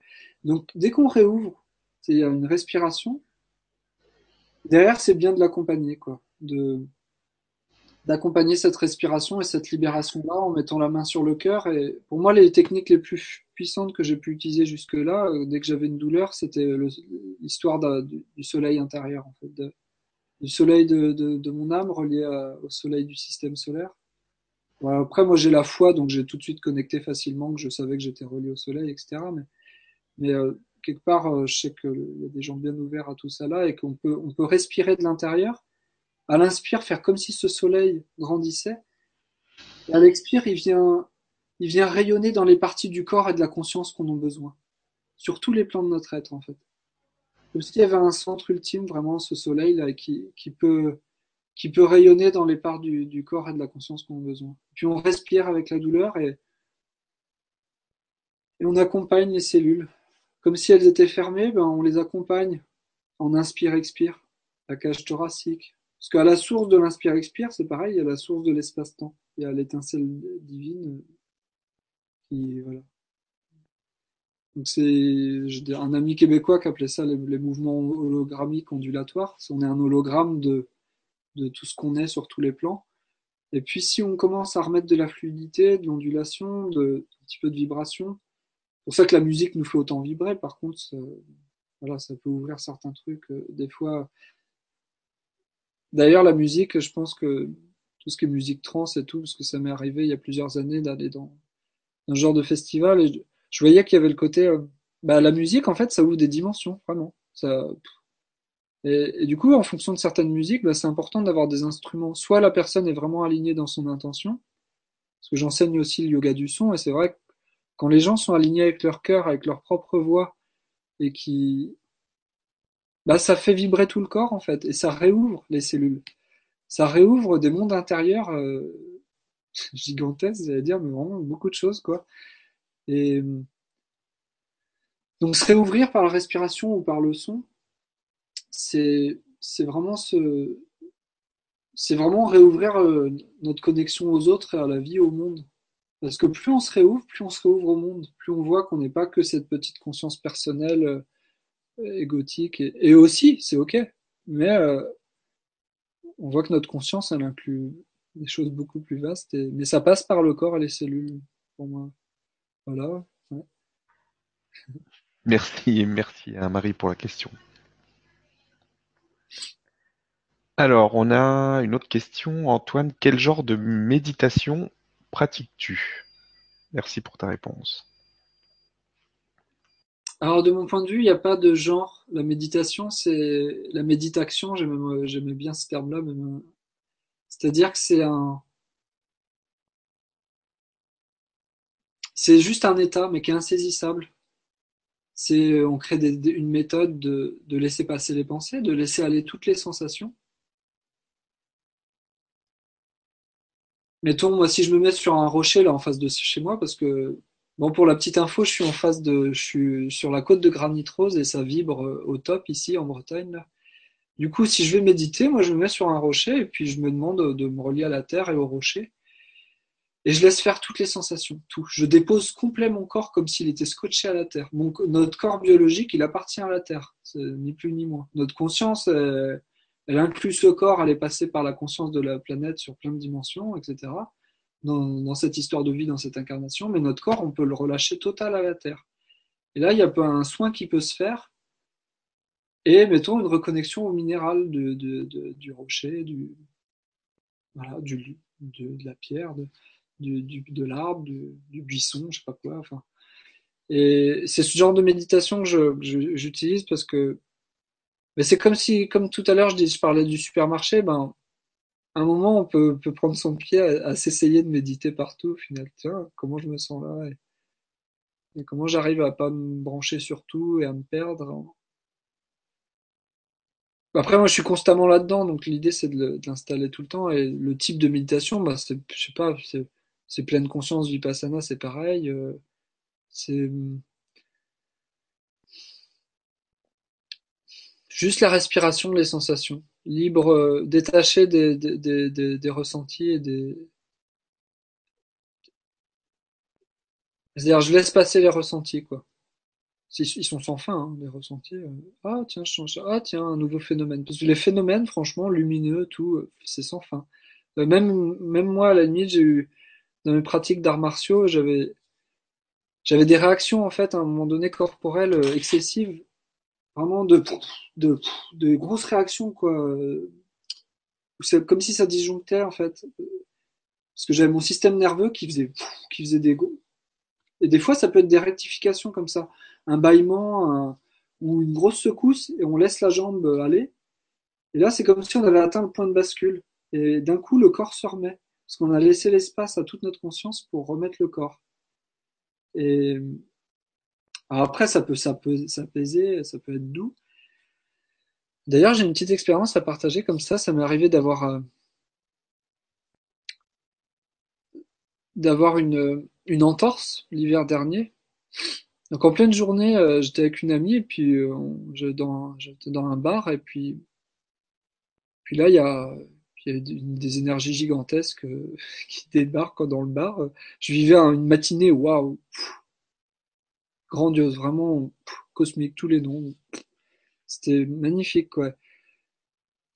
Donc dès qu'on réouvre, a une respiration. Derrière, c'est bien de l'accompagner, quoi. De, d'accompagner cette respiration et cette libération-là en mettant la main sur le cœur. Et pour moi, les techniques les plus puissantes que j'ai pu utiliser jusque-là, euh, dès que j'avais une douleur, c'était l'histoire du soleil intérieur, en fait, du soleil de, de, mon âme relié au soleil du système solaire. Après, moi, j'ai la foi, donc j'ai tout de suite connecté facilement que je savais que j'étais relié au soleil, etc. Mais, mais euh, quelque part, euh, je sais qu'il y a des gens bien ouverts à tout ça là et qu'on peut, on peut respirer de l'intérieur à l'inspire, faire comme si ce soleil grandissait. À l'expire, il vient, il vient rayonner dans les parties du corps et de la conscience qu'on a besoin. Sur tous les plans de notre être, en fait. Comme s'il y avait un centre ultime, vraiment, ce soleil-là, qui, peut, qui peut rayonner dans les parts du, du corps et de la conscience qu'on a besoin. Puis on respire avec la douleur et, et on accompagne les cellules. Comme si elles étaient fermées, ben on les accompagne en inspire-expire, la cage thoracique, parce qu'à la source de l'inspire-expire, c'est pareil, il y a la source de l'espace-temps. Il y a l'étincelle divine voilà. Donc c'est un ami québécois qui appelait ça les, mouvements hologrammiques ondulatoires. On est un hologramme de, tout ce qu'on est sur tous les plans. Et puis si on commence à remettre de la fluidité, de l'ondulation, un petit peu de vibration, c'est pour ça que la musique nous fait autant vibrer. Par contre, ça peut ouvrir certains trucs. Euh, des fois, D'ailleurs, la musique, je pense que tout ce qui est musique trans et tout, parce que ça m'est arrivé il y a plusieurs années d'aller dans un genre de festival et je, voyais qu'il y avait le côté, euh, bah, la musique, en fait, ça ouvre des dimensions, vraiment. Et, du coup, en fonction de certaines musiques, bah, c'est important d'avoir des instruments. Soit la personne est vraiment alignée dans son intention, parce que j'enseigne aussi le yoga du son, et c'est vrai que quand les gens sont alignés avec leur cœur, avec leur propre voix, et qui, bah, ça fait vibrer tout le corps en fait, et ça réouvre les cellules. Ça réouvre des mondes intérieurs euh, gigantesques, j'allais dire, mais vraiment beaucoup de choses quoi. Et donc se réouvrir par la respiration ou par le son, c'est c'est vraiment ce c'est vraiment réouvrir euh, notre connexion aux autres et à la vie, au monde. Parce que plus on se réouvre, plus on se réouvre au monde, plus on voit qu'on n'est pas que cette petite conscience personnelle euh, Et, et aussi, c'est ok. Mais euh, on voit que notre conscience, elle inclut des choses beaucoup plus vastes. Mais ça passe par le corps et les cellules, pour moi. Voilà. Merci, merci à Marie pour la question. Alors, on a une autre question. Antoine, quel genre de méditation pratiques-tu? Merci pour ta réponse. Alors, de mon point de vue, il n'y a pas de genre. La méditation, c'est la méditation. J'aimais bien ce terme-là. C'est-à-dire que c'est un. C'est juste un état, mais qui est insaisissable. C'est, on crée une méthode de, de laisser passer les pensées, de laisser aller toutes les sensations. Mettons, moi, si je me mets sur un rocher là en face de chez moi, parce que Bon, pour la petite info, je suis en face de, je suis sur la côte de Granit Rose et ça vibre euh, au top ici en Bretagne. Du coup, si je vais méditer, moi je me mets sur un rocher et puis je me demande de me relier à la terre et au rocher. Et je laisse faire toutes les sensations, tout. Je dépose complet mon corps comme s'il était scotché à la terre. Notre corps biologique, il appartient à la terre, ni plus ni moins. Notre conscience, elle inclut ce corps, elle est passée par la conscience de la planète sur plein de dimensions, etc dans, dans, cette histoire de vie, dans cette incarnation, mais notre corps, on peut le relâcher total à la terre. Et là, il y a un soin qui peut se faire, et mettons une reconnexion au minéral de, de, de, du rocher, du, voilà, du, de, la pierre. de l'arbre, du, du, buisson, je sais pas quoi. Enfin, et c'est ce genre de méditation que j'utilise parce que mais c'est comme si, comme tout à l'heure, je, je parlais du supermarché, ben, un moment, on peut, prendre son pied à, s'essayer de méditer partout, au final. Tiens, comment je me sens là et, comment j'arrive à pas me brancher sur tout et à me perdre. Après, moi, je suis constamment là-dedans, donc l'idée, c'est de l'installer tout le temps. Et le type de méditation, bah, c'est, je sais pas, c'est pleine conscience vipassana, c'est pareil. Euh, c'est juste la respiration, les sensations, libre, euh, détaché des, des, des, des, ressentis et des. C'est-à-dire, je laisse passer les ressentis, quoi. Ils sont sans fin, hein, les ressentis. Euh. Ah tiens, je change. Ah tiens, un nouveau phénomène. Parce que les phénomènes, franchement, lumineux, tout, euh, c'est sans fin. Même, même moi, à la limite, j'ai eu dans mes pratiques d'arts martiaux, j'avais j'avais des réactions en fait à un moment donné corporelles excessives, vraiment de grosses réactions quoi. Comme si ça disjonctait en fait, parce que j'avais mon système nerveux qui faisait qui faisait des et des fois ça peut être des rectifications comme ça, un bâillement ou une grosse secousse et on laisse la jambe aller. Et là c'est comme si on avait atteint le point de bascule et d'un coup le corps se remet parce qu'on a laissé l'espace à toute notre conscience pour remettre le corps. Et après, ça peut, s'apaiser, ça peut être doux. D'ailleurs, j'ai une petite expérience à partager comme ça. Ça m'est arrivé d'avoir euh, d'avoir une, une entorse l'hiver dernier. Donc en pleine journée, euh, j'étais avec une amie et puis euh, j'étais dans, un bar et puis puis là il y a des énergies gigantesques qui débarquent dans le bar. Je vivais une matinée, waouh, grandiose, vraiment cosmique, tous les noms. C'était magnifique, quoi.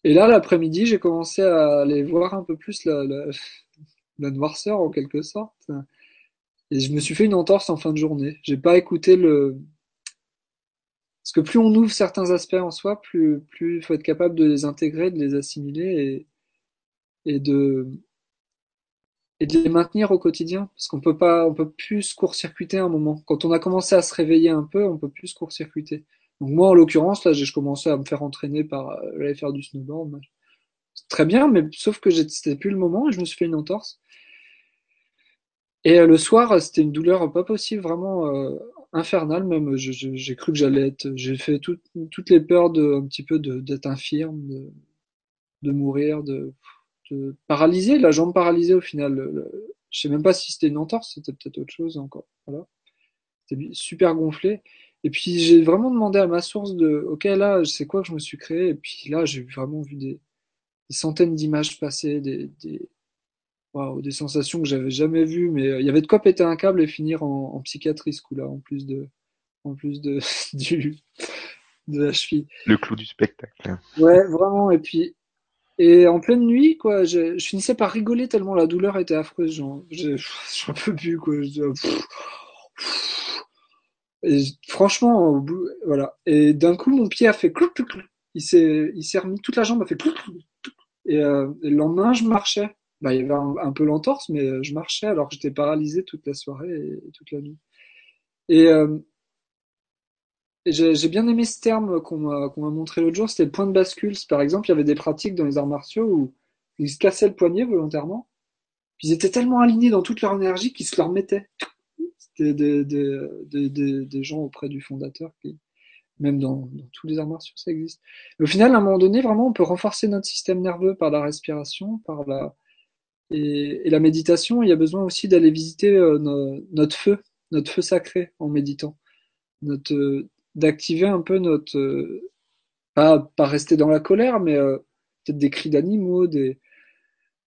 Et là, l'après-midi, j'ai commencé à aller voir un peu plus la, noirceur, en quelque sorte. Et je me suis fait une entorse en fin de journée. J'ai pas écouté le. Parce que plus on ouvre certains aspects en soi, plus plus il faut être capable de les intégrer, de les assimiler et et de et de les maintenir au quotidien parce qu'on peut pas on peut plus court-circuiter un moment. Quand on a commencé à se réveiller un peu on peut plus court-circuiter. Donc moi en l'occurrence là j'ai commencé à me faire entraîner par euh, aller faire du snowboard très bien mais sauf que c'était plus le moment et je me suis fait une entorse. Et euh, le soir c'était une douleur pas possible vraiment euh, infernale même. J'ai cru que j'allais être j'ai fait toutes les peurs de un petit peu d'être infirme de, de mourir de paralysé, la jambe paralysée au final. je sais même pas si c'était une entorse, c'était peut-être autre chose encore. Voilà. C'était super gonflé. Et puis j'ai vraiment demandé à ma source de, ok là, c'est quoi que je me suis créé? Et puis là, j'ai vraiment vu des, centaines d'images passer, des, des, des sensations que j'avais jamais vues. Mais euh, il y avait de quoi péter un câble et finir en, psychiatrie ce coup-là, en plus de, en plus de du de la cheville. Le clou du spectacle. Ouais, vraiment. Et puis et en pleine nuit, quoi, je, je, finissais par rigoler tellement la douleur était affreuse. Genre, j'en peux plus, quoi. et franchement, au bout, voilà. Et d'un coup, mon pied a fait clouc, clouc, clouc. Il s'est, il s'est remis, toute la jambe a fait clouc, clouc, et, euh, et, le lendemain, je marchais. Bah, il y avait un, peu l'entorse, mais je marchais alors que j'étais paralysé toute la soirée et, toute la nuit. Et, euh, j'ai bien aimé ce terme qu'on m'a montré l'autre jour, c'était le point de bascule. Par exemple, il y avait des pratiques dans les arts martiaux où ils se cassaient le poignet volontairement. Ils étaient tellement alignés dans toute leur énergie qu'ils se leur mettaient. C'était des, des, des, des, gens auprès du fondateur, qui, même dans, dans, tous les arts martiaux, ça existe. au final, à un moment donné, vraiment, on peut renforcer notre système nerveux par la respiration, par la et, et la méditation. Il y a besoin aussi d'aller visiter euh, notre feu, notre feu sacré en méditant. Notre, d'activer un peu notre euh, pas pas rester dans la colère mais euh, peut-être des cris d'animaux des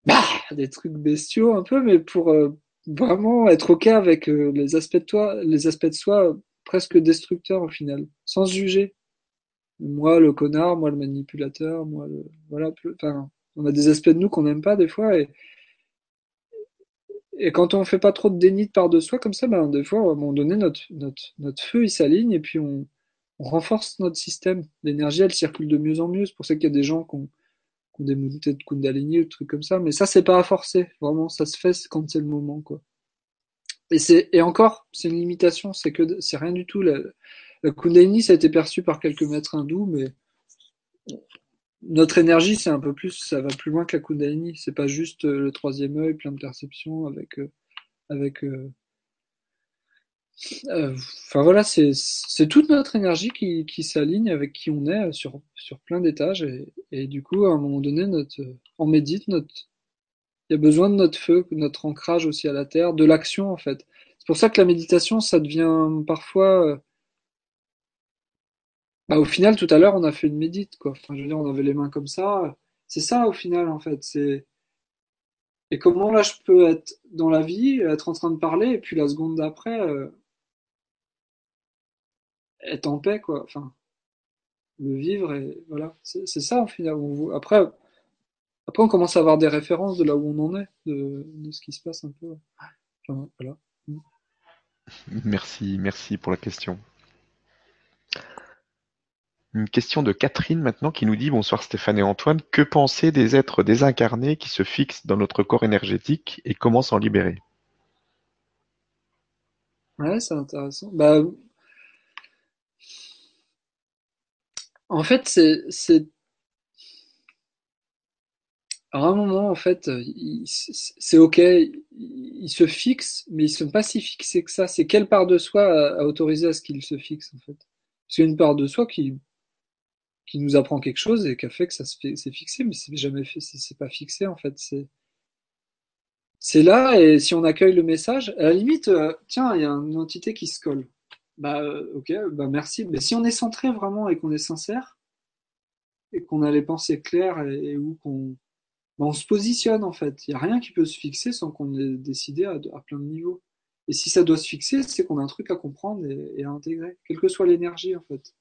bah, des trucs bestiaux un peu mais pour euh, vraiment être ok avec les aspects de toi les aspects de soi presque destructeurs au final sans se juger. Moi le connard moi le manipulateur moi le voilà enfin on a des aspects de nous qu'on n'aime pas des fois et et quand on fait pas trop de déni de part de soi comme ça, ben, des fois, à un moment donné, notre, notre, notre feu, il s'aligne et puis on, on renforce notre système. L'énergie, elle circule de mieux en mieux. C'est pour ça qu'il y a des gens qui ont, des montées de Kundalini ou des trucs comme ça. Mais ça, c'est pas à forcer. Vraiment, ça se fait quand c'est le moment, quoi. Et c'est, et encore, c'est une limitation. C'est que, c'est rien du tout. La, la Kundalini, ça a été perçu par quelques maîtres hindous, mais notre énergie, c'est un peu plus, ça va plus loin que la Kundalini. C'est pas juste euh, le troisième œil, plein de perceptions avec, euh, avec, euh, enfin voilà, c'est, toute notre énergie qui, s'aligne avec qui on est sur, sur plein d'étages et, du coup, à un moment donné, notre, on médite, notre, il y a besoin de notre feu, notre ancrage aussi à la terre, de l'action en fait. C'est pour ça que la méditation, ça devient parfois bah, au final, tout à l'heure, on a fait une médite, quoi. Enfin, je veux dire, on avait les mains comme ça. C'est ça, au final, en fait. C'est et comment là, je peux être dans la vie, être en train de parler, et puis la seconde d'après, euh, être en paix, quoi. Enfin, le vivre, et voilà. C'est ça, au final. Après, après, on commence à avoir des références de là où on en est, de, de ce qui se passe un peu. Enfin, voilà. Merci, merci pour la question. Une question de Catherine maintenant qui nous dit Bonsoir Stéphane et Antoine, que penser des êtres désincarnés qui se fixent dans notre corps énergétique et comment s'en libérer? Ouais, c'est intéressant. Bah, en fait, c'est. À un moment, en fait, c'est ok, ils se fixent, mais ils ne sont pas si fixés que ça. C'est quelle part de soi a autorisé à ce qu'ils se fixent, en fait? Parce qu'il une part de soi qui qui nous apprend quelque chose et qui a fait que ça s'est fixé, mais c'est jamais fait, c'est pas fixé en fait. C'est c'est là et si on accueille le message, à la limite, euh, tiens, il y a une entité qui se colle. Bah euh, ok, bah merci. Mais si on est centré vraiment et qu'on est sincère et qu'on a les pensées claires et, où qu'on bah, on se positionne en fait. Il n'y a rien qui peut se fixer sans qu'on ait décidé à, à, plein de niveaux. Et si ça doit se fixer, c'est qu'on a un truc à comprendre et, et à intégrer, quelle que soit l'énergie en fait.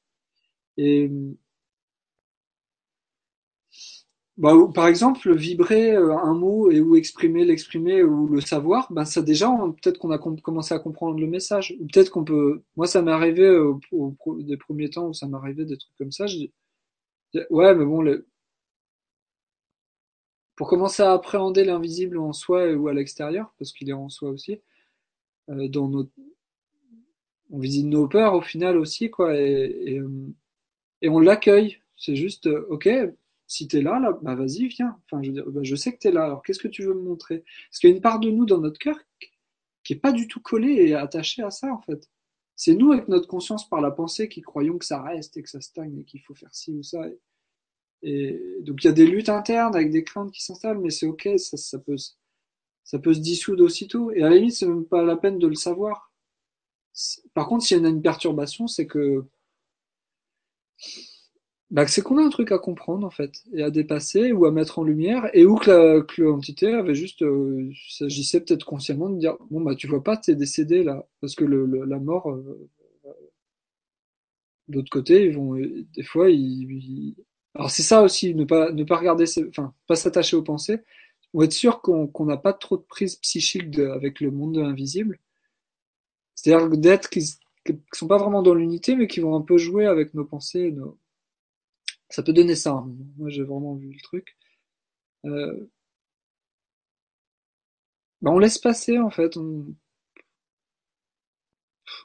Et bah, par exemple, vibrer euh, un mot et ou exprimer, l'exprimer ou le savoir, ben ça déjà, peut-être qu'on a commencé à comprendre le message. Ou peut-être qu'on peut. Moi, ça m'est arrivé au, des premiers temps où ça arrivé des trucs comme ça. Je dis, ouais, mais bon, le... pour commencer à appréhender l'invisible en soi ou à l'extérieur, parce qu'il est en soi aussi, euh, dans notre, on visite nos peurs au final aussi, quoi, et, et, euh, et on l'accueille. C'est juste, ok, si tu es là, là bah vas-y, viens. Enfin, je, bah, je sais que tu es là, alors qu'est-ce que tu veux me montrer? Parce qu'il y a une part de nous dans notre cœur qui est pas du tout collée et attachée à ça, en fait. C'est nous, avec notre conscience par la pensée, qui croyons que ça reste et que ça stagne et qu'il faut faire ci ou ça. Et, donc il y a des luttes internes avec des craintes qui s'installent, mais c'est ok, ça, peut, ça peut se dissoudre aussitôt. Et à la limite, c'est même pas la peine de le savoir. Par contre, s'il y a une perturbation, c'est que bah, c'est qu'on a un truc à comprendre en fait et à dépasser ou à mettre en lumière et où que l'entité avait juste euh, s'agissait peut-être consciemment de dire bon bah tu vois pas t'es décédé là parce que le, la mort euh, d'autre côté ils vont des fois ils, alors c'est ça aussi ne pas ne pas regarder enfin pas s'attacher aux pensées. Ou être sûr qu'on n'a pas trop de prise psychique avec le monde de l'invisible c'est-à-dire d'être qui, qui sont pas vraiment dans l'unité mais qui vont un peu jouer avec nos pensées nos ça peut donner ça. Hein. Moi, j'ai vraiment vu le truc. Euh... Bah, on laisse passer, en fait.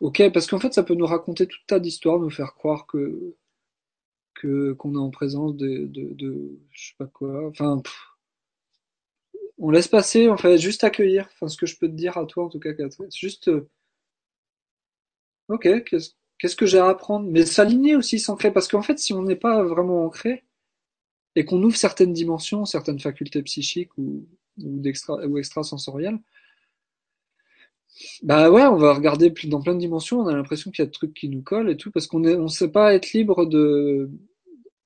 Ok, parce qu'en fait, ça peut nous raconter tout tas d'histoires, nous faire croire que que qu'on est en présence de, de, de, je sais pas quoi. Enfin, on laisse passer, en fait, juste accueillir. Enfin, ce que je peux te dire à toi, en tout cas, Catherine, juste. Euh, ok, qu'est-ce Qu'est-ce que j'ai à apprendre? Mais s'aligner aussi, s'ancrer. Parce qu'en fait, si on n'est pas vraiment ancré, et qu'on ouvre certaines dimensions, certaines facultés psychiques ou, ou, extra, ou extrasensorielles, bah ouais, on va regarder dans plein de dimensions, on a l'impression qu'il y a des trucs qui nous collent et tout, parce qu'on ne sait pas être libre de,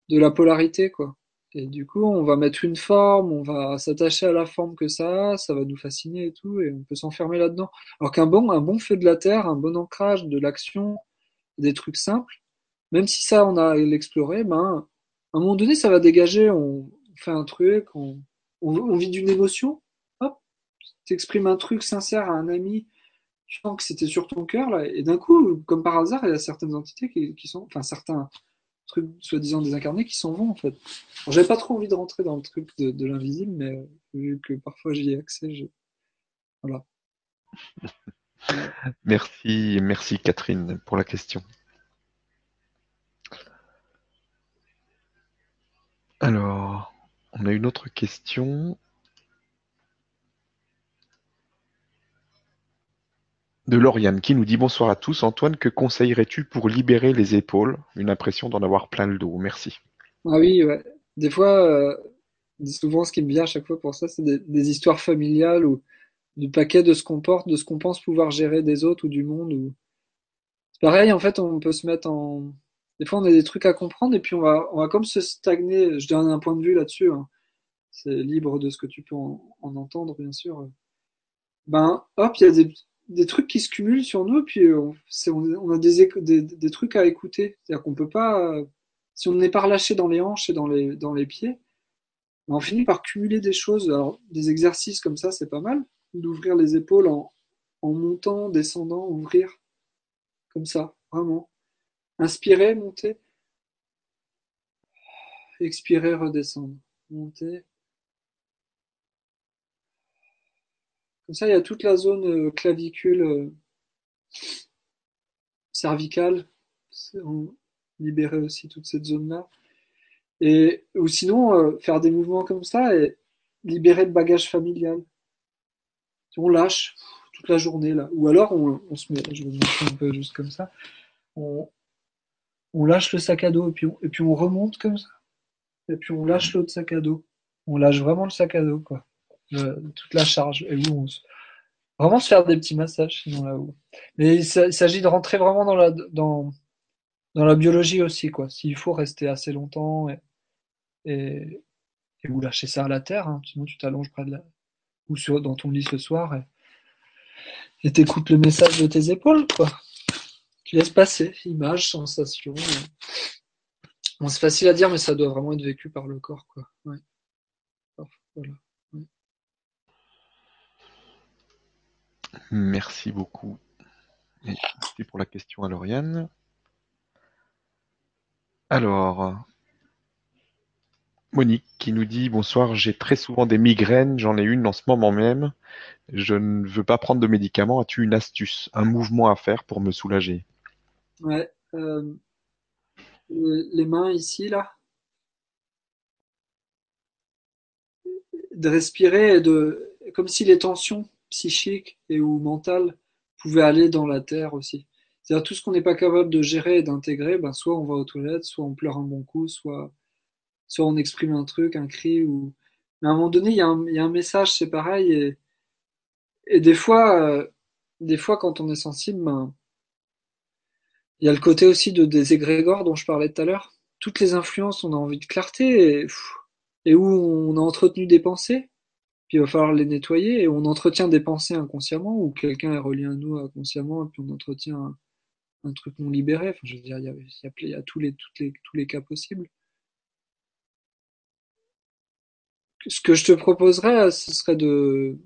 de la polarité, quoi. Et du coup, on va mettre une forme, on va s'attacher à la forme que ça a, ça va nous fasciner et tout, et on peut s'enfermer là-dedans. Alors qu'un bon, un bon feu de la terre, un bon ancrage de l'action, des trucs simples, même si ça, on a l'exploré, ben, à un moment donné, ça va dégager, on fait un truc, on, vit d'une émotion, hop, t'exprimes un truc sincère à un ami, tu sens que c'était sur ton cœur, là, et d'un coup, comme par hasard, il y a certaines entités qui, sont, enfin, certains, trucs soi-disant désincarnés qui s'en vont en fait. J'avais pas trop envie de rentrer dans le truc de, l'invisible, mais vu que parfois j'y ai accès, je... voilà. Merci, merci Catherine pour la question. Alors, on a une autre question. de Lauriane qui nous dit bonsoir à tous. Antoine, que conseillerais-tu pour libérer les épaules? Une impression d'en avoir plein le dos. Merci. Ah oui. Des fois, euh, souvent ce qui me vient à chaque fois pour ça, c'est des, des histoires familiales ou du paquet de ce qu'on porte, de ce qu'on pense pouvoir gérer des autres ou du monde. Ou... Pareil, en fait, on peut se mettre en. Des fois, on a des trucs à comprendre et puis on va, on va comme se stagner. Je donne un point de vue là-dessus. Hein. C'est libre de ce que tu peux en, en entendre, bien sûr. Ben, hop, il y a des, des trucs qui se cumulent sur nous, puis on, on a des, des, des, trucs à écouter. C'est-à-dire qu'on peut pas, si on n'est pas relâché dans les hanches et dans les, dans les pieds, on finit par cumuler des choses. Alors, des exercices comme ça, c'est pas mal. D'ouvrir les épaules en, montant, descendant, ouvrir. Comme ça, vraiment. Inspirer, monter. Expirer, redescendre. Monter. Comme ça, il y a toute la zone euh, clavicule euh, cervicale. Libérer aussi toute cette zone-là. Et, ou sinon, euh, faire des mouvements comme ça et libérer le bagage familial. On lâche toute la journée là. Ou alors on, se met, je vais vous montrer un peu juste comme ça. On, on lâche le sac à dos et puis, on, on remonte comme ça. Et puis on lâche l'autre sac à dos. On lâche vraiment le sac à dos, quoi toute la charge. Et où Vraiment se faire des petits massages, sinon là où. Mais il s'agit de rentrer vraiment dans la, dans, la biologie aussi, quoi. S'il faut rester assez longtemps et, et, ou lâcher ça à la terre, hein. sinon tu t'allonges près de la, ou sur, dans ton lit ce soir et t'écoutes le message de tes épaules, quoi. Tu laisses passer, images, sensations. Bon, c'est facile à dire, mais ça doit vraiment être vécu par le corps. Merci beaucoup. merci pour la question à Lauriane. Alors, Monique qui nous dit bonsoir, j'ai très souvent des migraines, j'en ai une en ce moment même. Je ne veux pas prendre de médicaments. As-tu une astuce, un mouvement à faire pour me soulager? Ouais. Euh, les mains ici, là. De respirer et de. Comme si les tensions psychique et ou mental pouvait aller dans la terre aussi. C'est-à-dire tout ce qu'on n'est pas capable de gérer et d'intégrer, ben soit on va aux toilettes, soit on pleure un bon coup, soit, soit on exprime un truc, un cri. Ou... Mais à un moment donné, il y a un, y a un message, c'est pareil. Et, et des fois, euh, des fois, quand on est sensible, ben, il y a le côté aussi de des égrégores dont je parlais tout à l'heure. Toutes les influences, on a envie de clarté et, où on a entretenu des pensées il va falloir les nettoyer et on entretient des pensées inconsciemment ou quelqu'un est relié à nous inconsciemment et puis on entretient un, truc non libéré. Enfin, je veux dire, il y a, y a, tous, les, toutes les, tous les cas possibles. Ce que je te proposerais, ce serait de,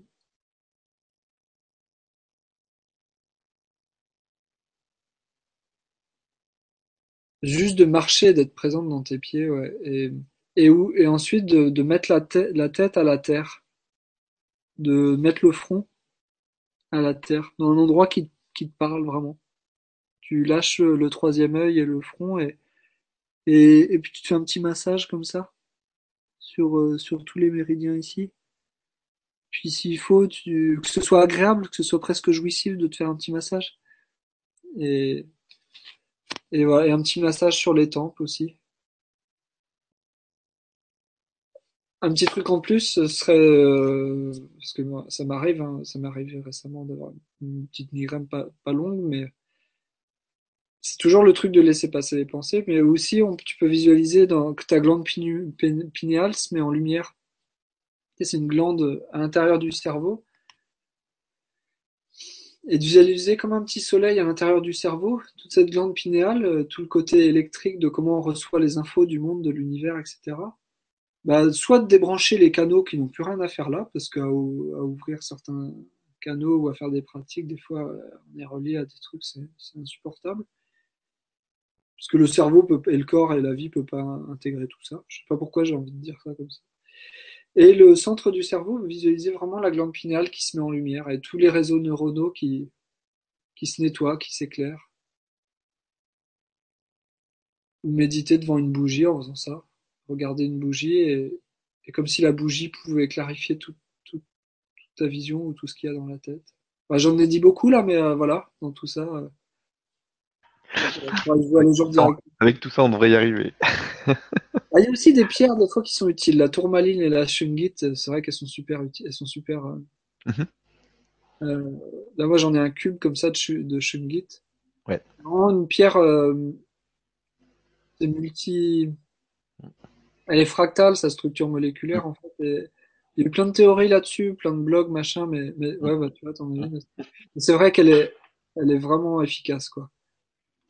juste de marcher, d'être présente dans tes pieds, ouais, et, et, et ensuite de, de mettre la, tête la tête à la terre de mettre le front à la terre, dans un endroit qui, qui te parle vraiment. Tu lâches le troisième œil et le front et, et, et puis tu te fais un petit massage comme ça sur, euh, sur tous les méridiens ici. Puis s'il faut, que ce soit agréable, que ce soit presque jouissif de te faire un petit massage. Et, et voilà, et un petit massage sur les tempes aussi. Un petit truc en plus, ce serait euh, parce que moi, ça m'arrive, hein, ça m'est arrivé récemment d'avoir une petite migraine pas, pas longue, mais c'est toujours le truc de laisser passer les pensées, mais aussi tu peux visualiser que ta glande pinéale se met en lumière. C'est une glande à l'intérieur du cerveau. Et de visualiser comme un petit soleil à l'intérieur du cerveau, toute cette glande pinéale, euh, tout le côté électrique de comment on reçoit les infos du monde, de l'univers, etc bah, soit de débrancher les canaux qui n'ont plus rien à faire là, parce qu'à ouvrir certains canaux ou à faire des pratiques, des fois, on est relié à des trucs, c'est insupportable. Parce que le cerveau peut, et le corps et la vie peut pas intégrer tout ça. Je sais pas pourquoi j'ai envie de dire ça comme ça. Et le centre du cerveau, vous visualisez vraiment la glande pinéale qui se met en lumière et tous les réseaux neuronaux qui, qui se nettoient, qui s'éclairent. Ou méditer devant une bougie en faisant ça. Regarder une bougie et, comme si la bougie pouvait clarifier toute ta vision ou tout ce qu'il y a dans la tête. J'en ai dit beaucoup là, mais euh, voilà, dans tout ça. Euh, avec tout ça, on devrait y arriver. Ah, il y a aussi des pierres des fois qui sont utiles. La tourmaline et la shungite, c'est vrai qu'elles sont super utiles. Elles sont super. Euh, mhm. là, moi, j'en ai un cube comme ça de, de shungite. Ouais. une pierre. c'est multi. Elle est fractale, sa structure moléculaire en fait. Il y a eu plein de théories là-dessus, plein de blogs, machin, mais, mais ouais, bah, tu vois, t'en as C'est vrai qu'elle est, elle est vraiment efficace, quoi.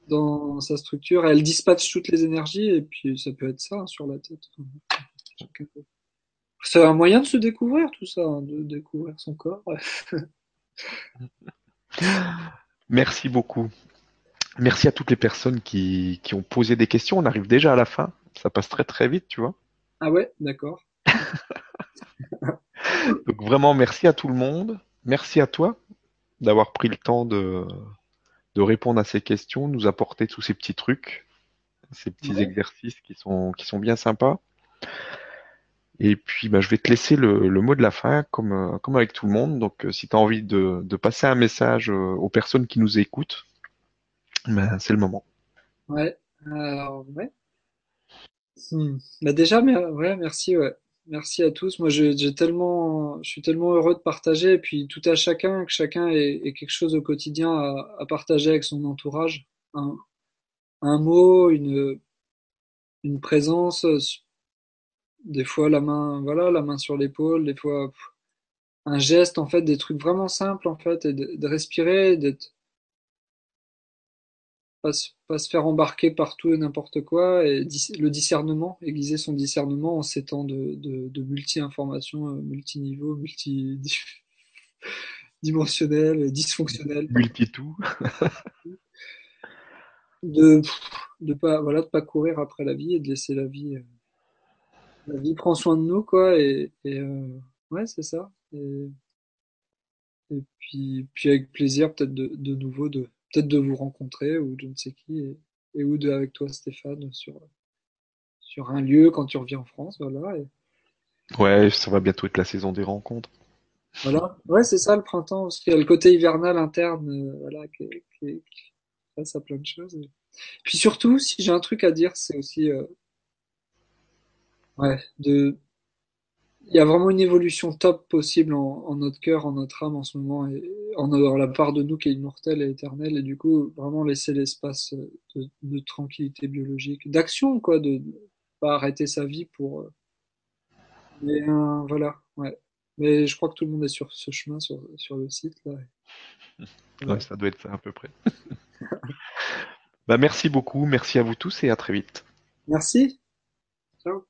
Dans sa structure, elle dispatche toutes les énergies, et puis ça peut être ça, hein, sur la tête. C'est un moyen de se découvrir, tout ça, hein, de découvrir son corps. Merci beaucoup. Merci à toutes les personnes qui, qui ont posé des questions. On arrive déjà à la fin. Ça passe très très vite, tu vois. Ah ouais, d'accord. Donc vraiment, merci à tout le monde. Merci à toi d'avoir pris le temps de, de répondre à ces questions, nous apporter tous ces petits trucs, ces petits exercices qui sont, qui sont bien sympas. Et puis, bah, je vais te laisser le, le, mot de la fin, comme, comme avec tout le monde. Donc, euh, si tu as envie de, de, passer un message euh, aux personnes qui nous écoutent, ben, c'est le moment. Ouais, alors, ouais. Hmm. Bah déjà, mais, ouais, merci. Ouais. Merci à tous. Moi, je suis tellement heureux de partager. Et puis, tout à chacun, que chacun ait, quelque chose au quotidien à, partager avec son entourage. Un, mot, une, présence. Des fois, la main, voilà, la main sur l'épaule. Des fois, un geste, en fait, des trucs vraiment simples, en fait, et de, de respirer, d'être pas, pas se faire embarquer partout et n'importe quoi, et le discernement, aiguiser son discernement en ces temps de, de, de multi-informations, euh, multi-niveaux, multi-dimensionnels, dysfonctionnels. Multi-tout. de de pas voilà de pas courir après la vie et de laisser la vie euh, la vie prend soin de nous quoi et, et euh, ouais c'est ça et, et, puis puis avec plaisir peut-être de, de nouveau de peut-être de vous rencontrer ou je ne sais qui et, et ou de avec toi Stéphane sur sur un lieu quand tu reviens en France voilà ouais ça va bientôt être la saison des rencontres. Voilà. Ouais c'est ça le printemps parce qu'il y a le côté hivernal interne euh, voilà qui, qui, qui passe à plein de choses. Et... puis surtout si j'ai un truc à dire c'est aussi euh... ouais de il y a vraiment une évolution top possible en, en, notre cœur, en notre âme en ce moment, et en, dans la part de nous qui est immortelle et éternelle, et du coup, vraiment laisser l'espace de, de, tranquillité biologique, d'action, quoi, de, de pas arrêter sa vie pour. Euh, mais euh, voilà, ouais. Mais je crois que tout le monde est sur ce chemin, sur, sur le site, là. Ouais, ça doit être ça à peu près. bah, merci beaucoup, merci à vous tous et à très vite. Merci. Ciao.